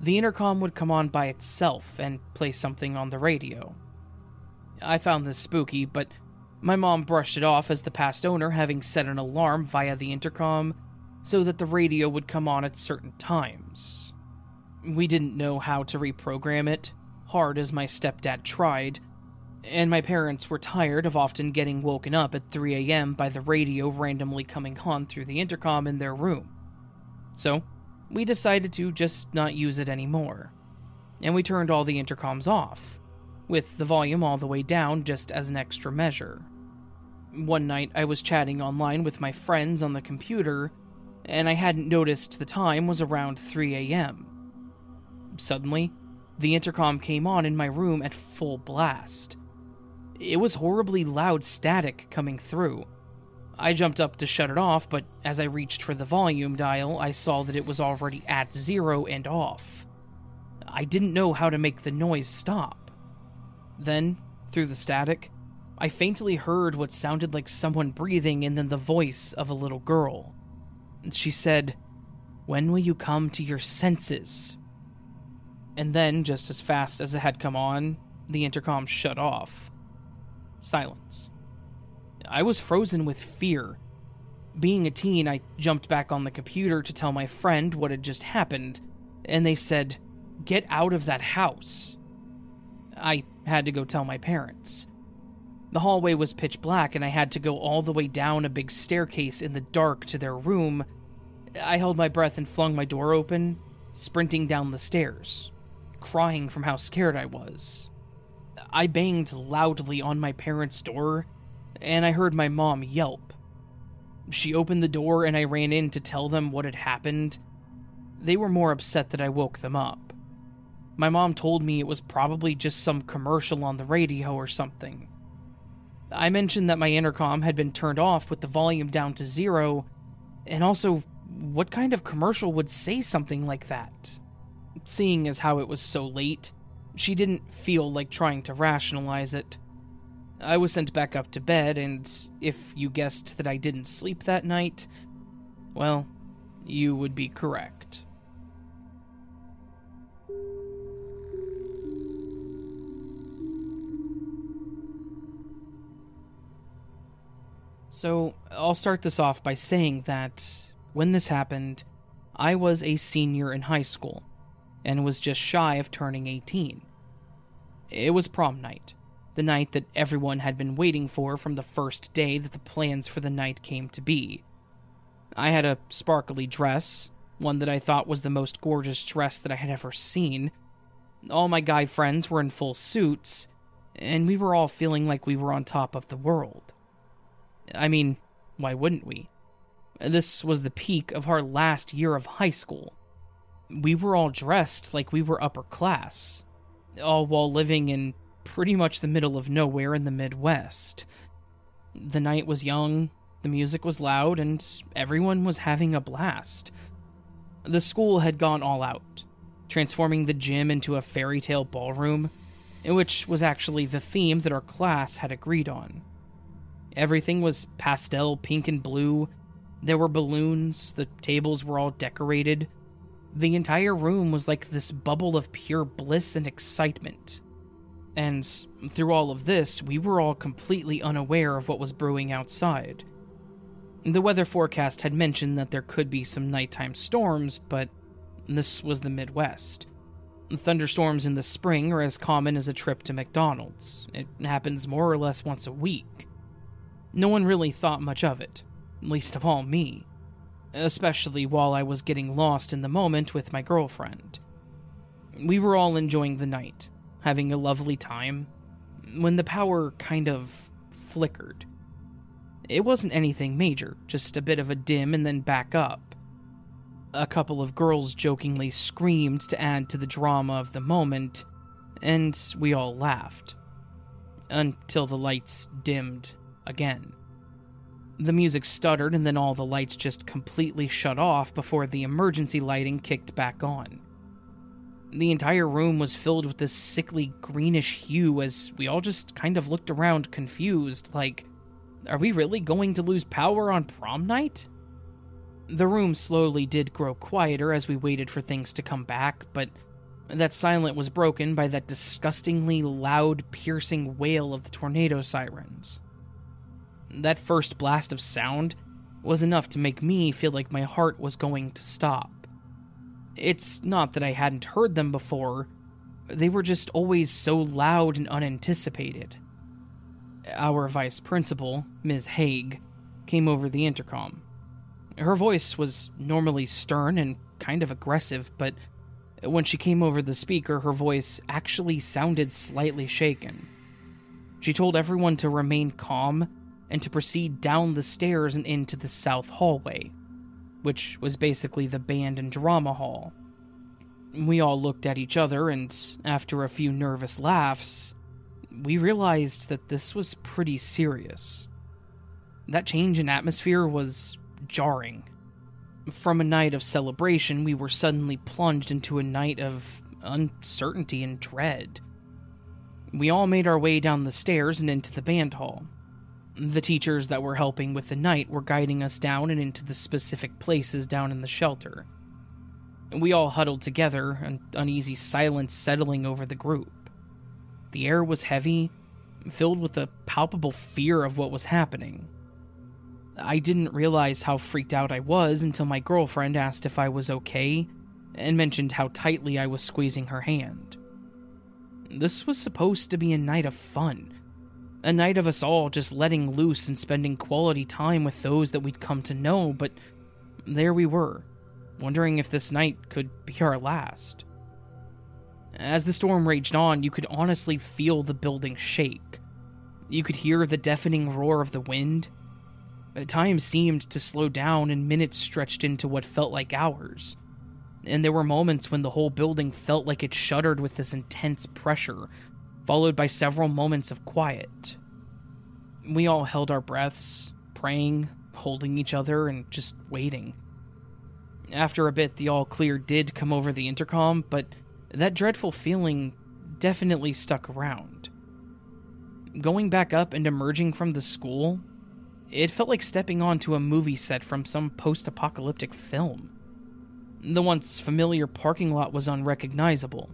the intercom would come on by itself and play something on the radio. I found this spooky, but my mom brushed it off as the past owner having set an alarm via the intercom so that the radio would come on at certain times. We didn't know how to reprogram it, hard as my stepdad tried, and my parents were tired of often getting woken up at 3 a.m. by the radio randomly coming on through the intercom in their room. So, we decided to just not use it anymore. And we turned all the intercoms off, with the volume all the way down just as an extra measure. One night I was chatting online with my friends on the computer, and I hadn't noticed the time was around 3 a.m. Suddenly, the intercom came on in my room at full blast. It was horribly loud static coming through, I jumped up to shut it off, but as I reached for the volume dial, I saw that it was already at zero and off. I didn't know how to make the noise stop. Then, through the static, I faintly heard what sounded like someone breathing and then the voice of a little girl. She said, When will you come to your senses? And then, just as fast as it had come on, the intercom shut off. Silence. I was frozen with fear. Being a teen, I jumped back on the computer to tell my friend what had just happened, and they said, Get out of that house. I had to go tell my parents. The hallway was pitch black, and I had to go all the way down a big staircase in the dark to their room. I held my breath and flung my door open, sprinting down the stairs, crying from how scared I was. I banged loudly on my parents' door, and I heard my mom yelp. She opened the door, and I ran in to tell them what had happened. They were more upset that I woke them up. My mom told me it was probably just some commercial on the radio or something. I mentioned that my intercom had been turned off with the volume down to zero, and also what kind of commercial would say something like that? Seeing as how it was so late, she didn't feel like trying to rationalize it. I was sent back up to bed, and if you guessed that I didn't sleep that night, well, you would be correct. So, I'll start this off by saying that when this happened, I was a senior in high school and was just shy of turning 18. It was prom night, the night that everyone had been waiting for from the first day that the plans for the night came to be. I had a sparkly dress, one that I thought was the most gorgeous dress that I had ever seen. All my guy friends were in full suits, and we were all feeling like we were on top of the world. I mean, why wouldn't we? This was the peak of our last year of high school. We were all dressed like we were upper class, all while living in pretty much the middle of nowhere in the Midwest. The night was young, the music was loud, and everyone was having a blast. The school had gone all out, transforming the gym into a fairy tale ballroom, which was actually the theme that our class had agreed on. Everything was pastel pink and blue. There were balloons, the tables were all decorated. The entire room was like this bubble of pure bliss and excitement. And through all of this, we were all completely unaware of what was brewing outside. The weather forecast had mentioned that there could be some nighttime storms, but this was the Midwest. Thunderstorms in the spring are as common as a trip to McDonald's. It happens more or less once a week. No one really thought much of it, least of all me, especially while I was getting lost in the moment with my girlfriend. We were all enjoying the night, having a lovely time, when the power kind of flickered. It wasn't anything major, just a bit of a dim and then back up. A couple of girls jokingly screamed to add to the drama of the moment, and we all laughed. Until the lights dimmed again. The music stuttered, and then all the lights just completely shut off before the emergency lighting kicked back on. The entire room was filled with this sickly greenish hue as we all just kind of looked around confused, like, are we really going to lose power on prom night? The room slowly did grow quieter as we waited for things to come back, but that silence was broken by that disgustingly loud, piercing wail of the tornado sirens. That first blast of sound was enough to make me feel like my heart was going to stop. It's not that I hadn't heard them before, they were just always so loud and unanticipated. Our vice principal, Ms. Haig, came over the intercom. Her voice was normally stern and kind of aggressive, but when she came over the speaker, her voice actually sounded slightly shaken. She told everyone to remain calm and to proceed down the stairs and into the south hallway, which was basically the band and drama hall. We all looked at each other, and after a few nervous laughs, we realized that this was pretty serious. That change in atmosphere was jarring. From a night of celebration, we were suddenly plunged into a night of uncertainty and dread. We all made our way down the stairs and into the band hall. The teachers that were helping with the night were guiding us down and into the specific places down in the shelter. We all huddled together, an uneasy silence settling over the group. The air was heavy, filled with a palpable fear of what was happening. I didn't realize how freaked out I was until my girlfriend asked if I was okay and mentioned how tightly I was squeezing her hand. This was supposed to be a night of fun, a night of us all just letting loose and spending quality time with those that we'd come to know, but there we were, wondering if this night could be our last. As the storm raged on, you could honestly feel the building shake. You could hear the deafening roar of the wind. Time seemed to slow down, and minutes stretched into what felt like hours. And there were moments when the whole building felt like it shuddered with this intense pressure, followed by several moments of quiet. We all held our breaths, praying, holding each other, and just waiting. After a bit, the all clear did come over the intercom, but that dreadful feeling definitely stuck around. Going back up and emerging from the school, it felt like stepping onto a movie set from some post apocalyptic film. The once familiar parking lot was unrecognizable,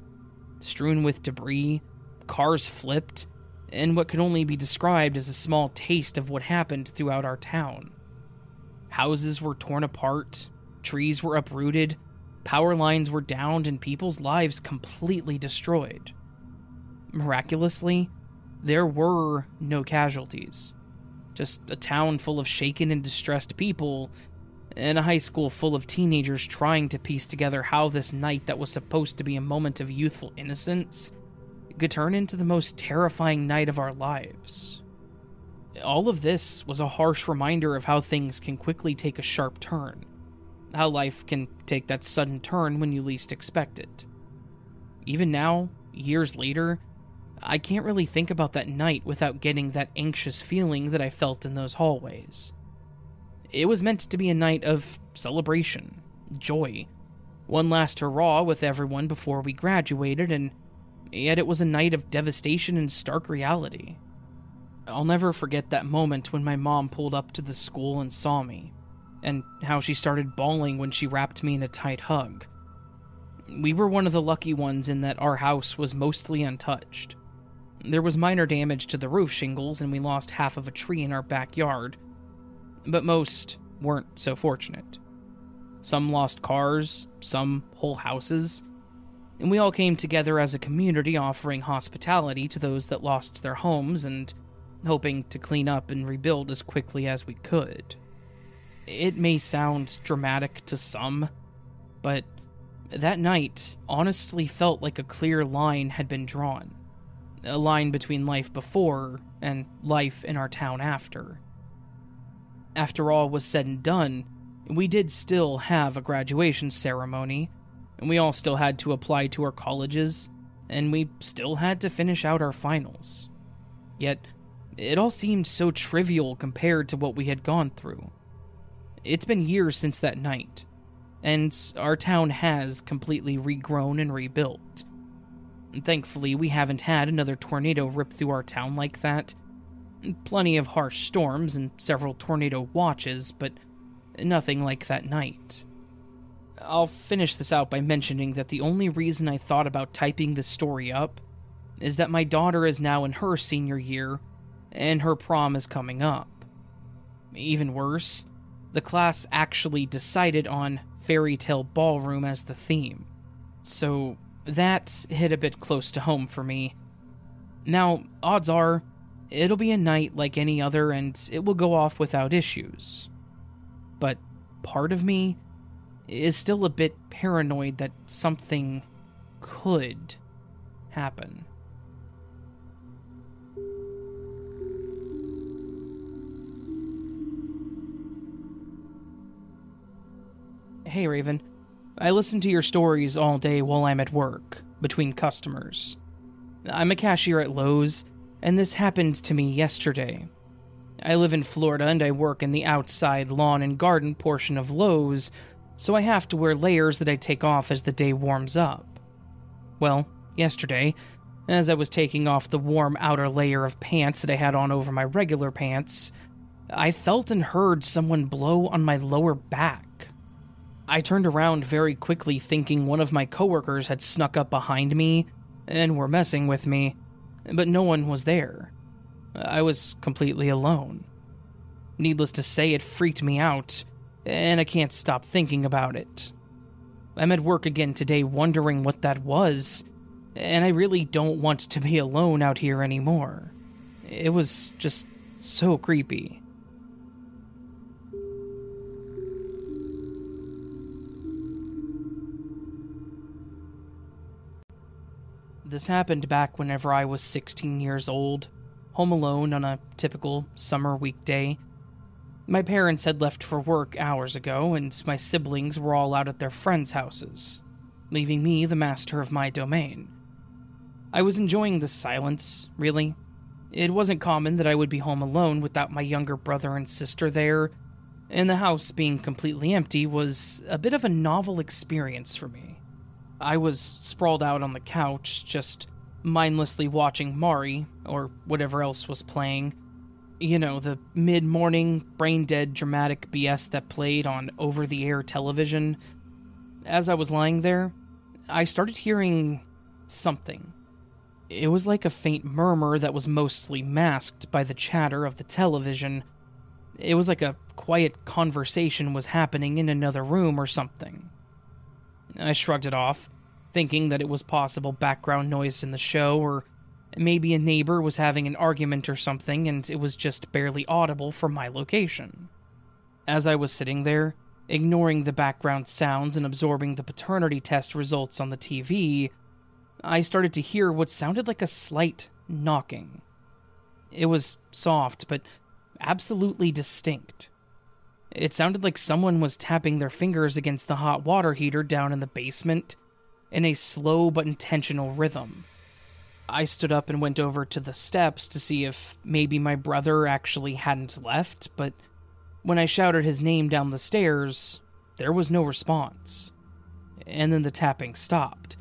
strewn with debris, cars flipped, and what could only be described as a small taste of what happened throughout our town. Houses were torn apart, trees were uprooted, Power lines were downed and people's lives completely destroyed. Miraculously, there were no casualties. Just a town full of shaken and distressed people, and a high school full of teenagers trying to piece together how this night that was supposed to be a moment of youthful innocence could turn into the most terrifying night of our lives. All of this was a harsh reminder of how things can quickly take a sharp turn how life can take that sudden turn when you least expect it. Even now, years later, I can't really think about that night without getting that anxious feeling that I felt in those hallways. It was meant to be a night of celebration, joy, one last hurrah with everyone before we graduated, and yet it was a night of devastation and stark reality. I'll never forget that moment when my mom pulled up to the school and saw me and how she started bawling when she wrapped me in a tight hug. We were one of the lucky ones in that our house was mostly untouched. There was minor damage to the roof shingles, and we lost half of a tree in our backyard, but most weren't so fortunate. Some lost cars, some whole houses, and we all came together as a community offering hospitality to those that lost their homes and hoping to clean up and rebuild as quickly as we could. It may sound dramatic to some, but that night honestly felt like a clear line had been drawn. A line between life before and life in our town after. After all was said and done, we did still have a graduation ceremony, and we all still had to apply to our colleges, and we still had to finish out our finals. Yet, it all seemed so trivial compared to what we had gone through. It's been years since that night, and our town has completely regrown and rebuilt. Thankfully, we haven't had another tornado rip through our town like that. Plenty of harsh storms and several tornado watches, but nothing like that night. I'll finish this out by mentioning that the only reason I thought about typing this story up is that my daughter is now in her senior year, and her prom is coming up. Even worse, the class actually decided on fairy tale ballroom as the theme. So that hit a bit close to home for me. Now, odds are, it'll be a night like any other and it will go off without issues. But part of me is still a bit paranoid that something could happen. Hey, Raven. I listen to your stories all day while I'm at work, between customers. I'm a cashier at Lowe's, and this happened to me yesterday. I live in Florida and I work in the outside lawn and garden portion of Lowe's, so I have to wear layers that I take off as the day warms up. Well, yesterday, as I was taking off the warm outer layer of pants that I had on over my regular pants, I felt and heard someone blow on my lower back. I turned around very quickly, thinking one of my coworkers had snuck up behind me and were messing with me, but no one was there. I was completely alone. Needless to say, it freaked me out, and I can't stop thinking about it. I'm at work again today wondering what that was, and I really don't want to be alone out here anymore. It was just so creepy. This happened back whenever I was 16 years old, home alone on a typical summer weekday. My parents had left for work hours ago, and my siblings were all out at their friends' houses, leaving me the master of my domain. I was enjoying the silence, really. It wasn't common that I would be home alone without my younger brother and sister there, and the house being completely empty was a bit of a novel experience for me. I was sprawled out on the couch, just mindlessly watching Maury, or whatever else was playing. You know, the mid morning, brain dead dramatic BS that played on over the air television. As I was lying there, I started hearing something. It was like a faint murmur that was mostly masked by the chatter of the television. It was like a quiet conversation was happening in another room or something. I shrugged it off, thinking that it was possible background noise in the show, or maybe a neighbor was having an argument or something and it was just barely audible from my location. As I was sitting there, ignoring the background sounds and absorbing the paternity test results on the TV, I started to hear what sounded like a slight knocking. It was soft, but absolutely distinct. It sounded like someone was tapping their fingers against the hot water heater down in the basement in a slow but intentional rhythm. I stood up and went over to the steps to see if maybe my brother actually hadn't left, but when I shouted his name down the stairs, there was no response. And then the tapping stopped.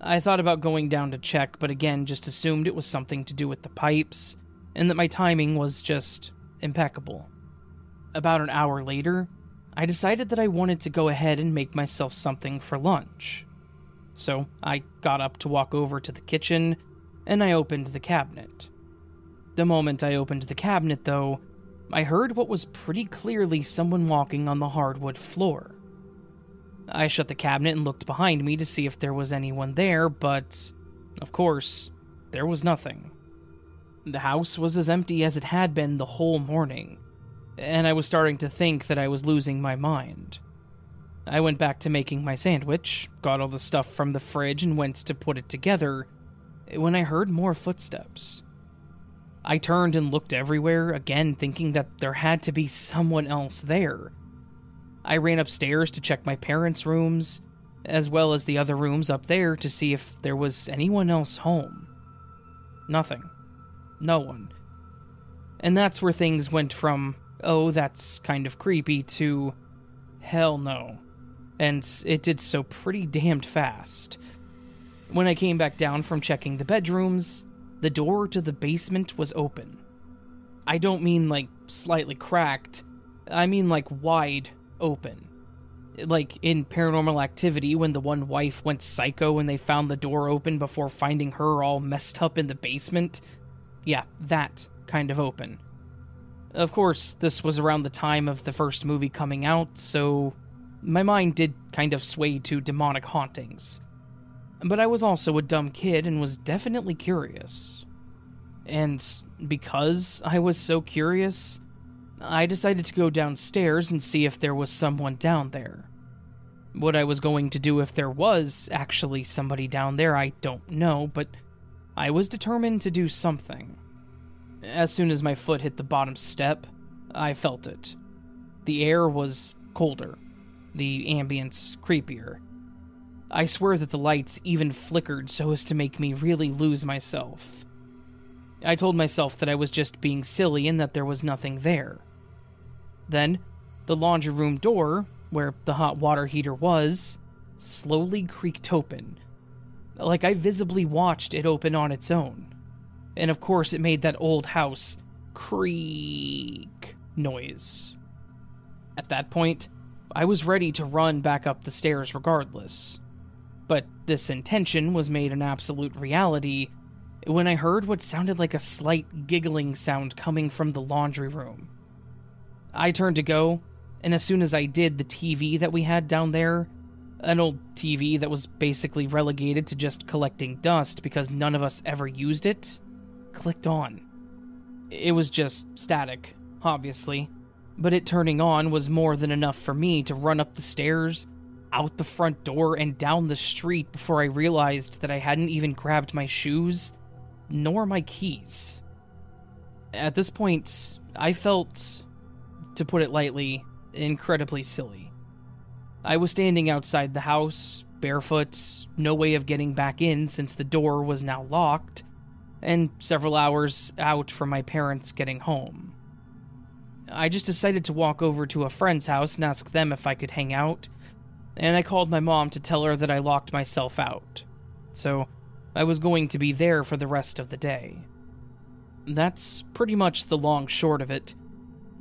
I thought about going down to check, but again just assumed it was something to do with the pipes, and that my timing was just impeccable. About an hour later, I decided that I wanted to go ahead and make myself something for lunch. So I got up to walk over to the kitchen and I opened the cabinet. The moment I opened the cabinet, though, I heard what was pretty clearly someone walking on the hardwood floor. I shut the cabinet and looked behind me to see if there was anyone there, but, of course, there was nothing. The house was as empty as it had been the whole morning, and I was starting to think that I was losing my mind. I went back to making my sandwich, got all the stuff from the fridge, and went to put it together when I heard more footsteps. I turned and looked everywhere, again thinking that there had to be someone else there. I ran upstairs to check my parents' rooms, as well as the other rooms up there to see if there was anyone else home. Nothing. No one. And that's where things went from oh, that's kind of creepy, to hell no. And it did so pretty damned fast. When I came back down from checking the bedrooms, the door to the basement was open. I don't mean like slightly cracked, I mean like wide open. Like in paranormal activity, when the one wife went psycho and they found the door open before finding her all messed up in the basement. Yeah, that kind of open. Of course, this was around the time of the first movie coming out, so my mind did kind of sway to demonic hauntings. But I was also a dumb kid and was definitely curious. And because I was so curious, I decided to go downstairs and see if there was someone down there. What I was going to do if there was actually somebody down there, I don't know, but I was determined to do something. As soon as my foot hit the bottom step, I felt it. The air was colder, the ambience creepier. I swear that the lights even flickered so as to make me really lose myself. I told myself that I was just being silly and that there was nothing there. Then, the laundry room door, where the hot water heater was, slowly creaked open, Like I visibly watched it open on its own. And of course, it made that old house creak noise. At that point, I was ready to run back up the stairs regardless. But this intention was made an absolute reality when I heard what sounded like a slight giggling sound coming from the laundry room. I turned to go, and as soon as I did, the TV that we had down there, an old TV that was basically relegated to just collecting dust because none of us ever used it, clicked on. It was just static, obviously, but it turning on was more than enough for me to run up the stairs, out the front door, and down the street before I realized that I hadn't even grabbed my shoes nor my keys. At this point, I felt, to put it lightly, incredibly silly. I was standing outside the house, barefoot, no way of getting back in since the door was now locked, and several hours out from my parents getting home. I just decided to walk over to a friend's house and ask them if I could hang out, and I called my mom to tell her that I locked myself out. So, I was going to be there for the rest of the day. That's pretty much the long short of it.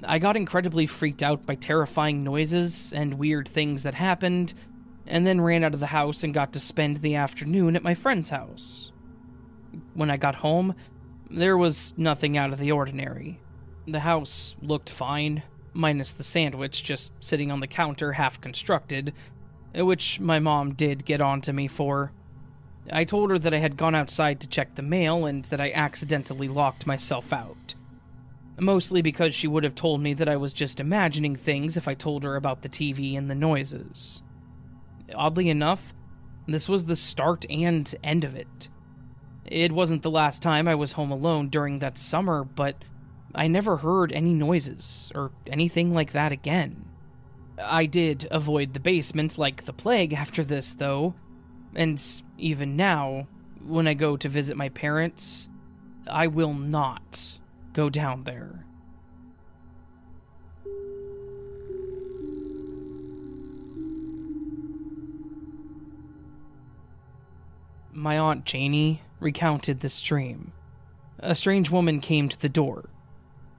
I got incredibly freaked out by terrifying noises and weird things that happened, and then ran out of the house and got to spend the afternoon at my friend's house. When I got home, there was nothing out of the ordinary. The house looked fine, minus the sandwich just sitting on the counter half constructed, which my mom did get onto me for. I told her that I had gone outside to check the mail and that I accidentally locked myself out. Mostly because she would have told me that I was just imagining things if I told her about the TV and the noises. Oddly enough, this was the start and end of it. It wasn't the last time I was home alone during that summer, but I never heard any noises or anything like that again. I did avoid the basement like the plague after this, though, and even now, when I go to visit my parents, I will not go down there. My Aunt Janie recounted this dream. A strange woman came to the door.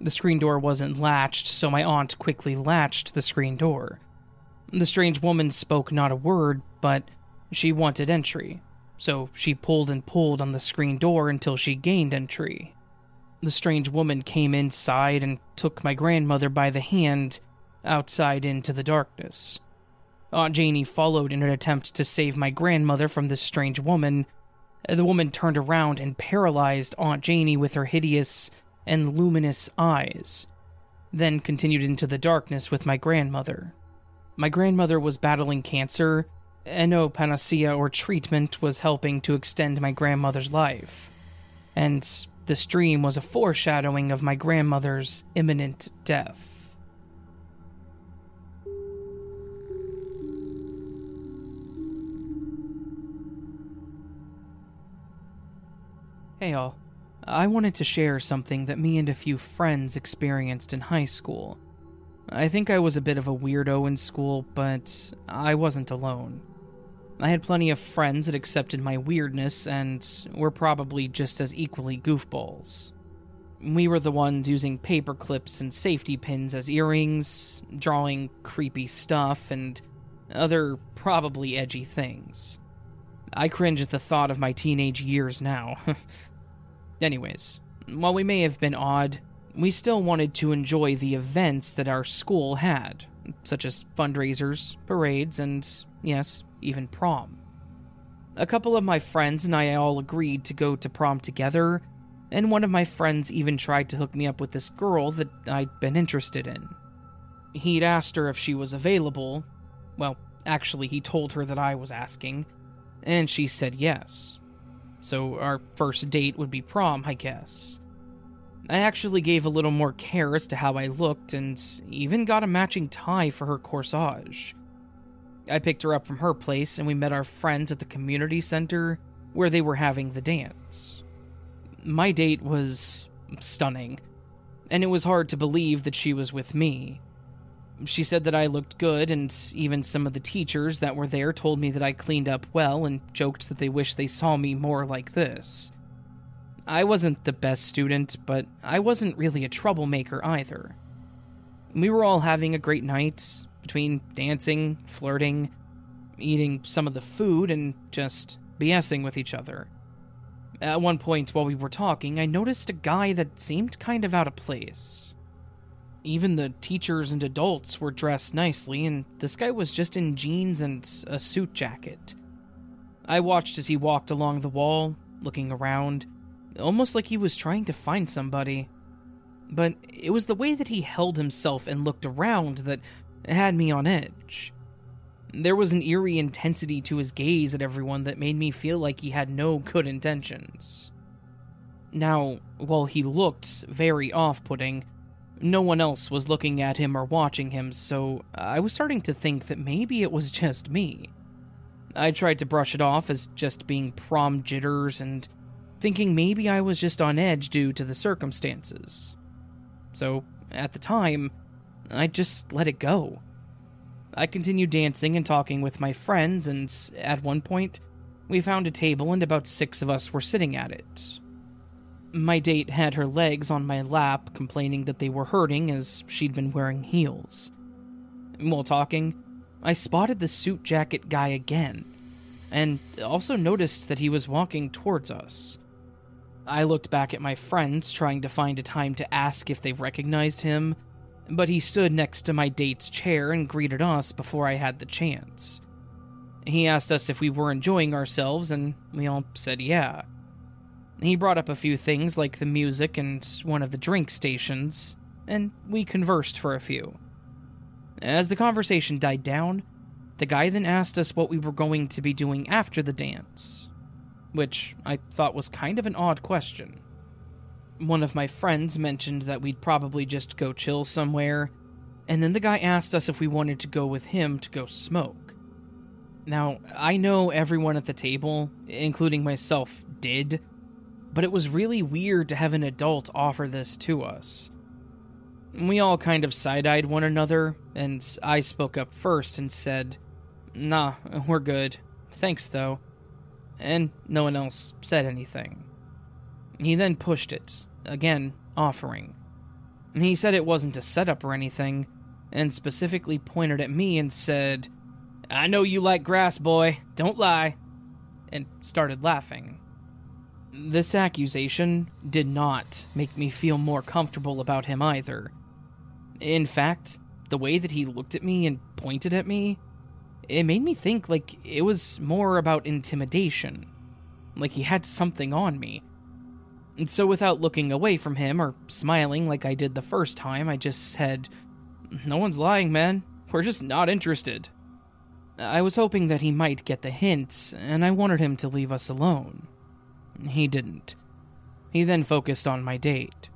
The screen door wasn't latched, so my aunt quickly latched the screen door. The strange woman spoke not a word, but she wanted entry, so she pulled and pulled on the screen door until she gained entry. The strange woman came inside and took my grandmother by the hand outside into the darkness. Aunt Janie followed in an attempt to save my grandmother from this strange woman. The woman turned around and paralyzed Aunt Janie with her hideous and luminous eyes, then continued into the darkness with my grandmother. My grandmother was battling cancer and no panacea or treatment was helping to extend my grandmother's life. And this dream was a foreshadowing of my grandmother's imminent death. Hey all, I wanted to share something that me and a few friends experienced in high school. I think I was a bit of a weirdo in school, but I wasn't alone. I had plenty of friends that accepted my weirdness and were probably just as equally goofballs. We were the ones using paper clips and safety pins as earrings, drawing creepy stuff, and other probably edgy things. I cringe at the thought of my teenage years now. <laughs> Anyways, while we may have been odd, we still wanted to enjoy the events that our school had, such as fundraisers, parades, and, yes, even prom. A couple of my friends and I all agreed to go to prom together, and one of my friends even tried to hook me up with this girl that I'd been interested in. He'd asked her if she was available. Well, actually, he told her that I was asking, and she said yes. So our first date would be prom, I guess. I actually gave a little more care as to how I looked and even got a matching tie for her corsage. I picked her up from her place and we met our friends at the community center where they were having the dance. My date was stunning, and it was hard to believe that she was with me. She said that I looked good, and even some of the teachers that were there told me that I cleaned up well and joked that they wished they saw me more like this. I wasn't the best student, but I wasn't really a troublemaker either. We were all having a great night between dancing, flirting, eating some of the food, and just BSing with each other. At one point while we were talking, I noticed a guy that seemed kind of out of place. Even the teachers and adults were dressed nicely, and this guy was just in jeans and a suit jacket. I watched as he walked along the wall, looking around, almost like he was trying to find somebody. But it was the way that he held himself and looked around that had me on edge. There was an eerie intensity to his gaze at everyone that made me feel like he had no good intentions. Now, while he looked very off putting, no one else was looking at him or watching him, so I was starting to think that maybe it was just me. I tried to brush it off as just being prom jitters and thinking maybe I was just on edge due to the circumstances. So, at the time, I just let it go. I continued dancing and talking with my friends, and at one point, we found a table and about six of us were sitting at it. My date had her legs on my lap, complaining that they were hurting as she'd been wearing heels. While talking, I spotted the suit jacket guy again, and also noticed that he was walking towards us. I looked back at my friends, trying to find a time to ask if they recognized him, but he stood next to my date's chair and greeted us before I had the chance. He asked us if we were enjoying ourselves, and we all said yeah. He brought up a few things like the music and one of the drink stations, and we conversed for a few. As the conversation died down, the guy then asked us what we were going to be doing after the dance, which I thought was kind of an odd question one of my friends mentioned that we'd probably just go chill somewhere, and then the guy asked us if we wanted to go with him to go smoke. Now, I know everyone at the table, including myself, did, but it was really weird to have an adult offer this to us. We all kind of side eyed one another, and I spoke up first and said, Nah, we're good. Thanks, though. And no one else said anything. He then pushed it, again, offering. He said it wasn't a setup or anything, and specifically pointed at me and said, I know you like grass, boy, don't lie, and started laughing. This accusation did not make me feel more comfortable about him either. In fact, the way that he looked at me and pointed at me, it made me think like it was more about intimidation. Like he had something on me. And so, without looking away from him or smiling like I did the first time, I just said, No one's lying, man. We're just not interested. I was hoping that he might get the hint, and I wanted him to leave us alone. He didn't. He then focused on my date.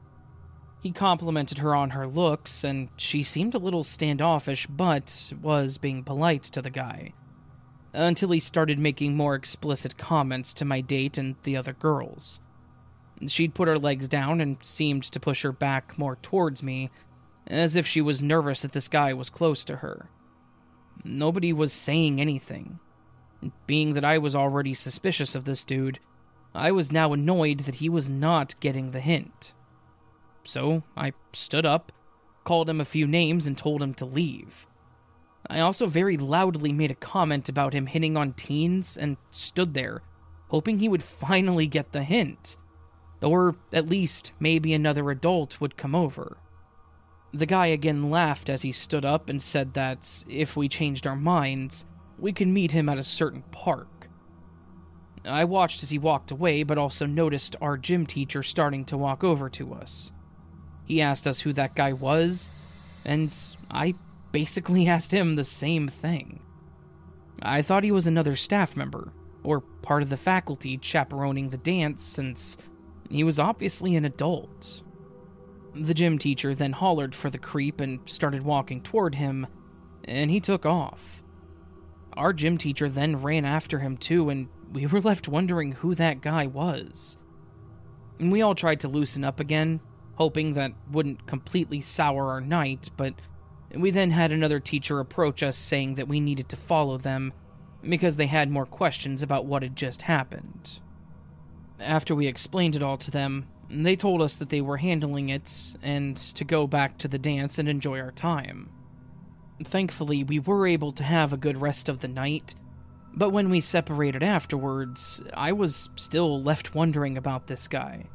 He complimented her on her looks, and she seemed a little standoffish, but was being polite to the guy. Until he started making more explicit comments to my date and the other girls. She'd put her legs down and seemed to push her back more towards me, as if she was nervous that this guy was close to her. Nobody was saying anything. Being that I was already suspicious of this dude, I was now annoyed that he was not getting the hint. So I stood up, called him a few names, and told him to leave. I also very loudly made a comment about him hitting on teens and stood there, hoping he would <laughs> finally get the hint. Or at least maybe another adult would come over. The guy again laughed as he stood up and said that if we changed our minds, we could meet him at a certain park. I watched as he walked away, but also noticed our gym teacher starting to walk over to us. He asked us who that guy was, and I basically <laughs> asked him the same thing. I thought he was another staff member, or part of the faculty chaperoning the dance, since he was obviously an adult. The gym teacher then hollered for the creep and started walking toward him, and he took off. Our gym teacher then ran after him too, and we were left wondering who that guy was. And we all tried to loosen up again, hoping that wouldn't completely sour our night, but We then had another teacher approach us saying that we needed to follow them because they had more questions about what had just happened. After we explained it all to them, they told us that they were handling it and to go back to the dance and enjoy our time. Thankfully, we were able to have a good rest of the night, but when we separated afterwards, I was still left wondering about this guy.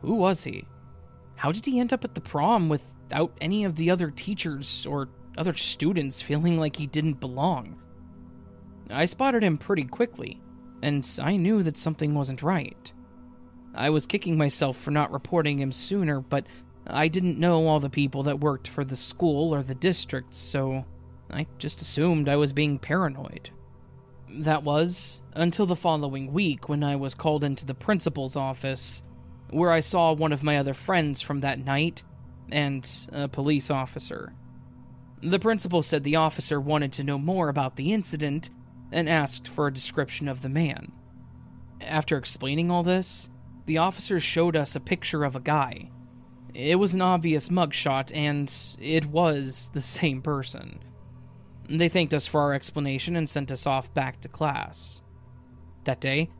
Who was he? How did he end up at the prom without any of the other teachers or other students feeling like he didn't belong? I spotted him pretty quickly, and I knew that something wasn't right. I was kicking myself for not reporting him sooner, but I didn't know all the people that worked for the school or the district, so I just assumed I was being paranoid. That was until the following week when I was called into the principal's office, where I saw one of my other friends from that night and a police officer. The principal said the officer wanted to know more about the incident and asked for a description of the man. After explaining all this, the officer showed us a picture of a guy. It was an obvious mugshot, and it was the same person. They thanked us for our explanation and sent us off back to class. That day,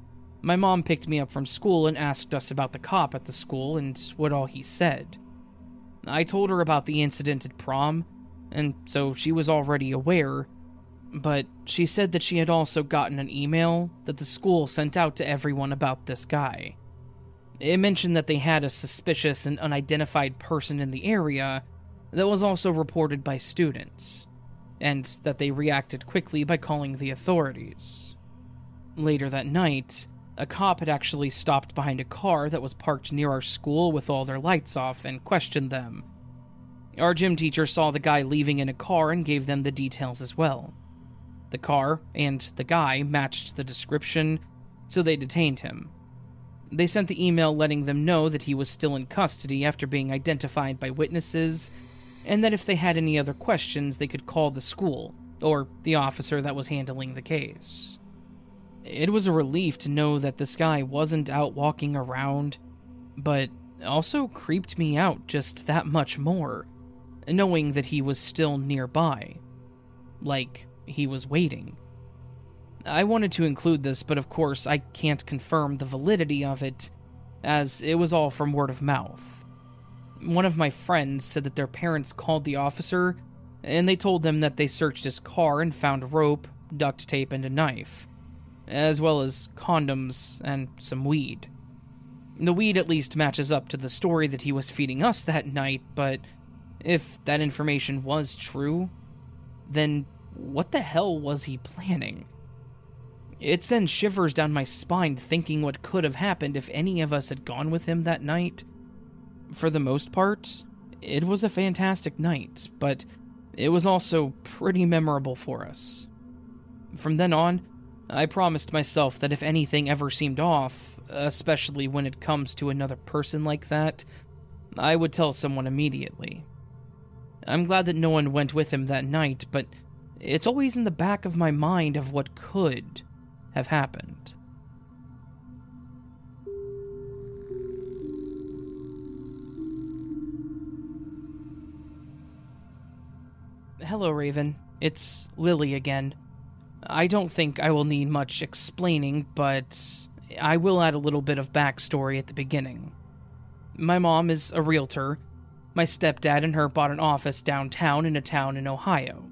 my mom picked me up from school and asked us about the cop at the school and what all he said. I told her about the incident at prom, and so she was already aware, but she said that she had also gotten an email that the school sent out to everyone about this guy. It mentioned that they had a suspicious and unidentified person in the area that was also reported by students, and that they reacted quickly by calling the authorities. Later that night, a cop had actually stopped behind a car that was parked near our school with all their lights off and questioned them. Our gym teacher saw the guy leaving in a car and gave them the details as well. The car and the guy matched the description, so they detained him. They sent the email letting them know that he was still in custody after being identified by witnesses, and that if they had any other questions, they could call the school or the officer that was handling the case. It was a relief to know that this guy wasn't out walking around, but also creeped me out just that much more, knowing that he was still nearby. Like, he was waiting. I wanted to include this, but of course I can't confirm the validity of it, as it was all from word of mouth. One of my friends said that their parents called the officer, and they told them that they searched his car and found rope, duct tape, and a knife, as well as condoms and some weed. The weed at least matches up to the story that he was feeding us that night, but if that information was true, then what the hell was he planning? It sends shivers down my spine thinking what could have happened if any of us had gone with him that night. For the most part, it was a fantastic night, but it was also pretty memorable for us. From then on, I promised myself that if anything ever seemed off, especially when it comes to another person like that, I would tell someone immediately. I'm glad that no one went with him that night, but it's always in the back of my mind of what could have happened. Hello, Raven. It's Lily again. I don't think I will need much explaining, but I will add a little bit of backstory at the beginning. My mom is a realtor. My stepdad and her bought an office downtown in a town in Ohio.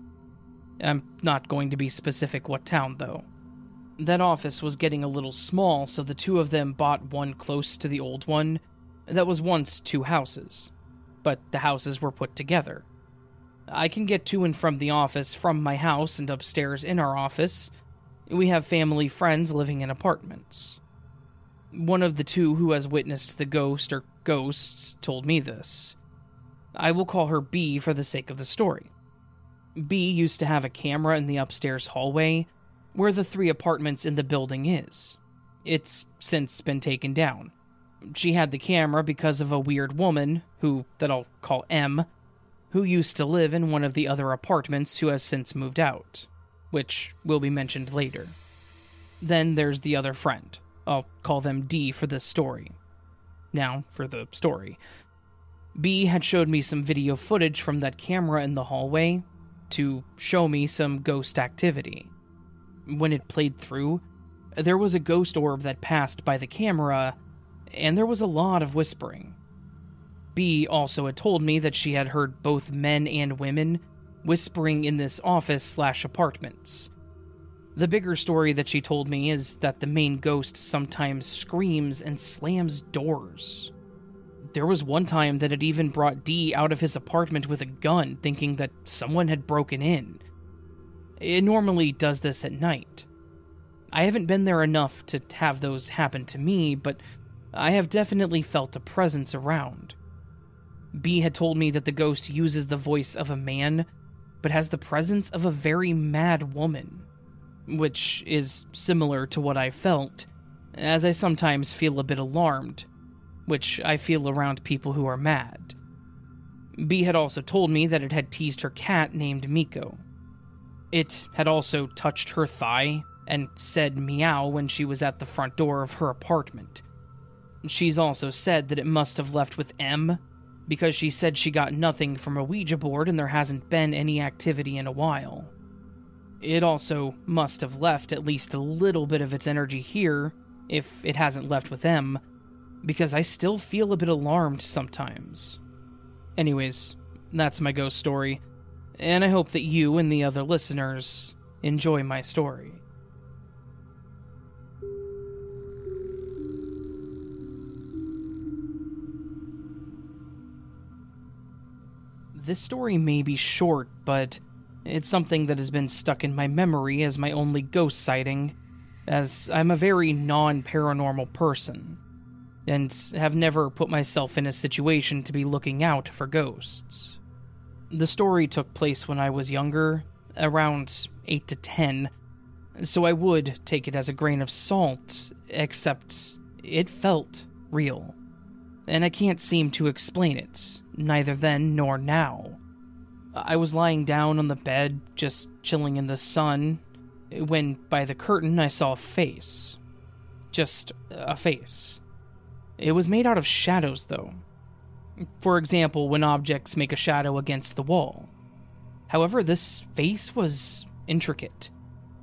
I'm not going to be specific what town, though. That office was getting a little small, so the two of them bought one close to the old one that was once two houses, but the houses were put together. I can get to and from the office from my house and upstairs in our office. We have family friends living in apartments. One of the two who has witnessed the ghost or ghosts told me this. I will call her B for the sake of the story. B used to have a camera in the upstairs hallway where the three apartments in the building is. It's since been taken down. She had the camera because of a weird woman, who that I'll call M, who used to live in one of the other apartments who has since moved out, which will be mentioned later. Then there's the other friend. I'll call them D for this story. Now, for the story. B had showed me some video footage from that camera in the hallway to show me some ghost activity. When it played through, there was a ghost orb that passed by the camera, and there was a lot of whispering. B also had told me that she had heard both men and women whispering in this office slash apartments. The bigger story that she told me is that the main ghost sometimes screams and slams doors. There was one time that it even brought D out of his apartment with a gun, thinking that someone had broken in. It normally does this at night. I haven't been there enough to have those happen to me, but I have definitely felt a presence around. B had told me that the ghost uses the voice of a man, but has the presence of a very mad woman, which is similar to what I felt, as I sometimes feel a bit alarmed, which I feel around people who are mad. B had also told me that it had teased her cat named Miko. It had also touched her thigh and said meow when she was at the front door of her apartment. She's also said that it must have left with M because she said she got nothing from a Ouija board and there hasn't been any activity in a while. It also must have left at least a little bit of its energy here, if it hasn't left with them, because I still feel a bit alarmed sometimes. Anyways, that's my ghost story, and I hope that you and the other listeners enjoy my story. This story may be short, but it's something that has been stuck in my memory as my only ghost sighting, as I'm a very non paranormal person, and have never put myself in a situation to be looking out for ghosts. The story took place when I was younger, around 8 to 10, so I would take it as a grain of salt, except it felt real. And I can't seem to explain it, neither then nor now. I was lying down on the bed, just chilling in the sun, when by the curtain I saw a face. Just a face. It was made out of shadows, though. For example, when objects make a shadow against the wall. However, this face was intricate.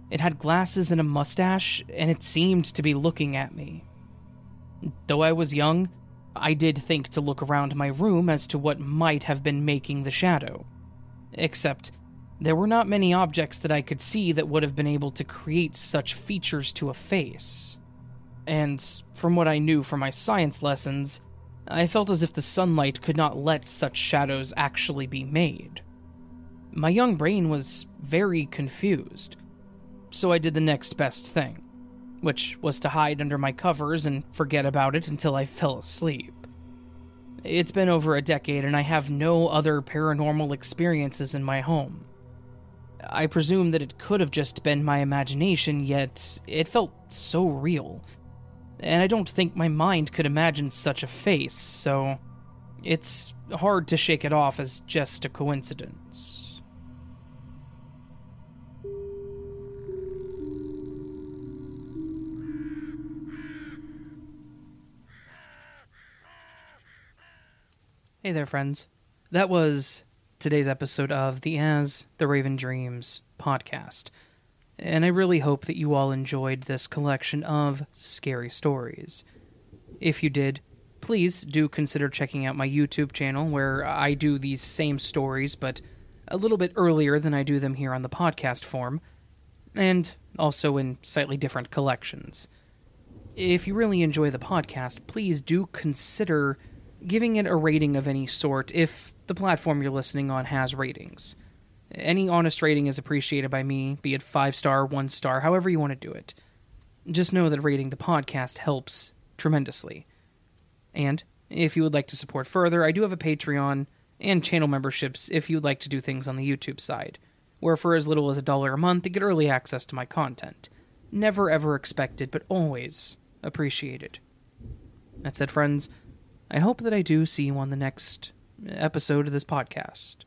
It had glasses and a mustache, and it seemed to be looking at me. Though I was young, I did think to look around my room as to what might have been making the shadow. Except, there were not many objects that I could see that would have been able to create such features to a face. And from what I knew from my science lessons, I felt as if the sunlight could not let such shadows actually be made. My young brain was very confused, so I did the next best thing which was to hide under my covers and forget about it until I fell asleep. It's been over a decade and I have no other paranormal experiences in my home. I presume that it could have just been my imagination, yet it felt so real. And I don't think my mind could imagine such a face, so it's hard to shake it off as just a coincidence. Hey there, friends. That was today's episode of the As the Raven Dreams podcast. And I really hope that you all enjoyed this collection of scary stories. If you did, please do consider checking out my YouTube channel where I do these same stories, but a little bit earlier than I do them here on the podcast form, and also in slightly different collections. If you really enjoy the podcast, please do consider giving it a rating of any sort if the platform you're listening on has ratings. Any honest rating is appreciated by me, be it five star, one star, however you want to do it. Just know that rating the podcast helps tremendously. And if you would like to support further, I do have a Patreon and channel memberships if you'd like to do things on the YouTube side, where for as little as a dollar a month you get early access to my content. Never ever expected, but always appreciated. That said, friends, I hope that I do see you on the next episode of this podcast.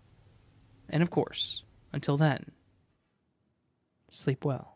And of course, until then, sleep well.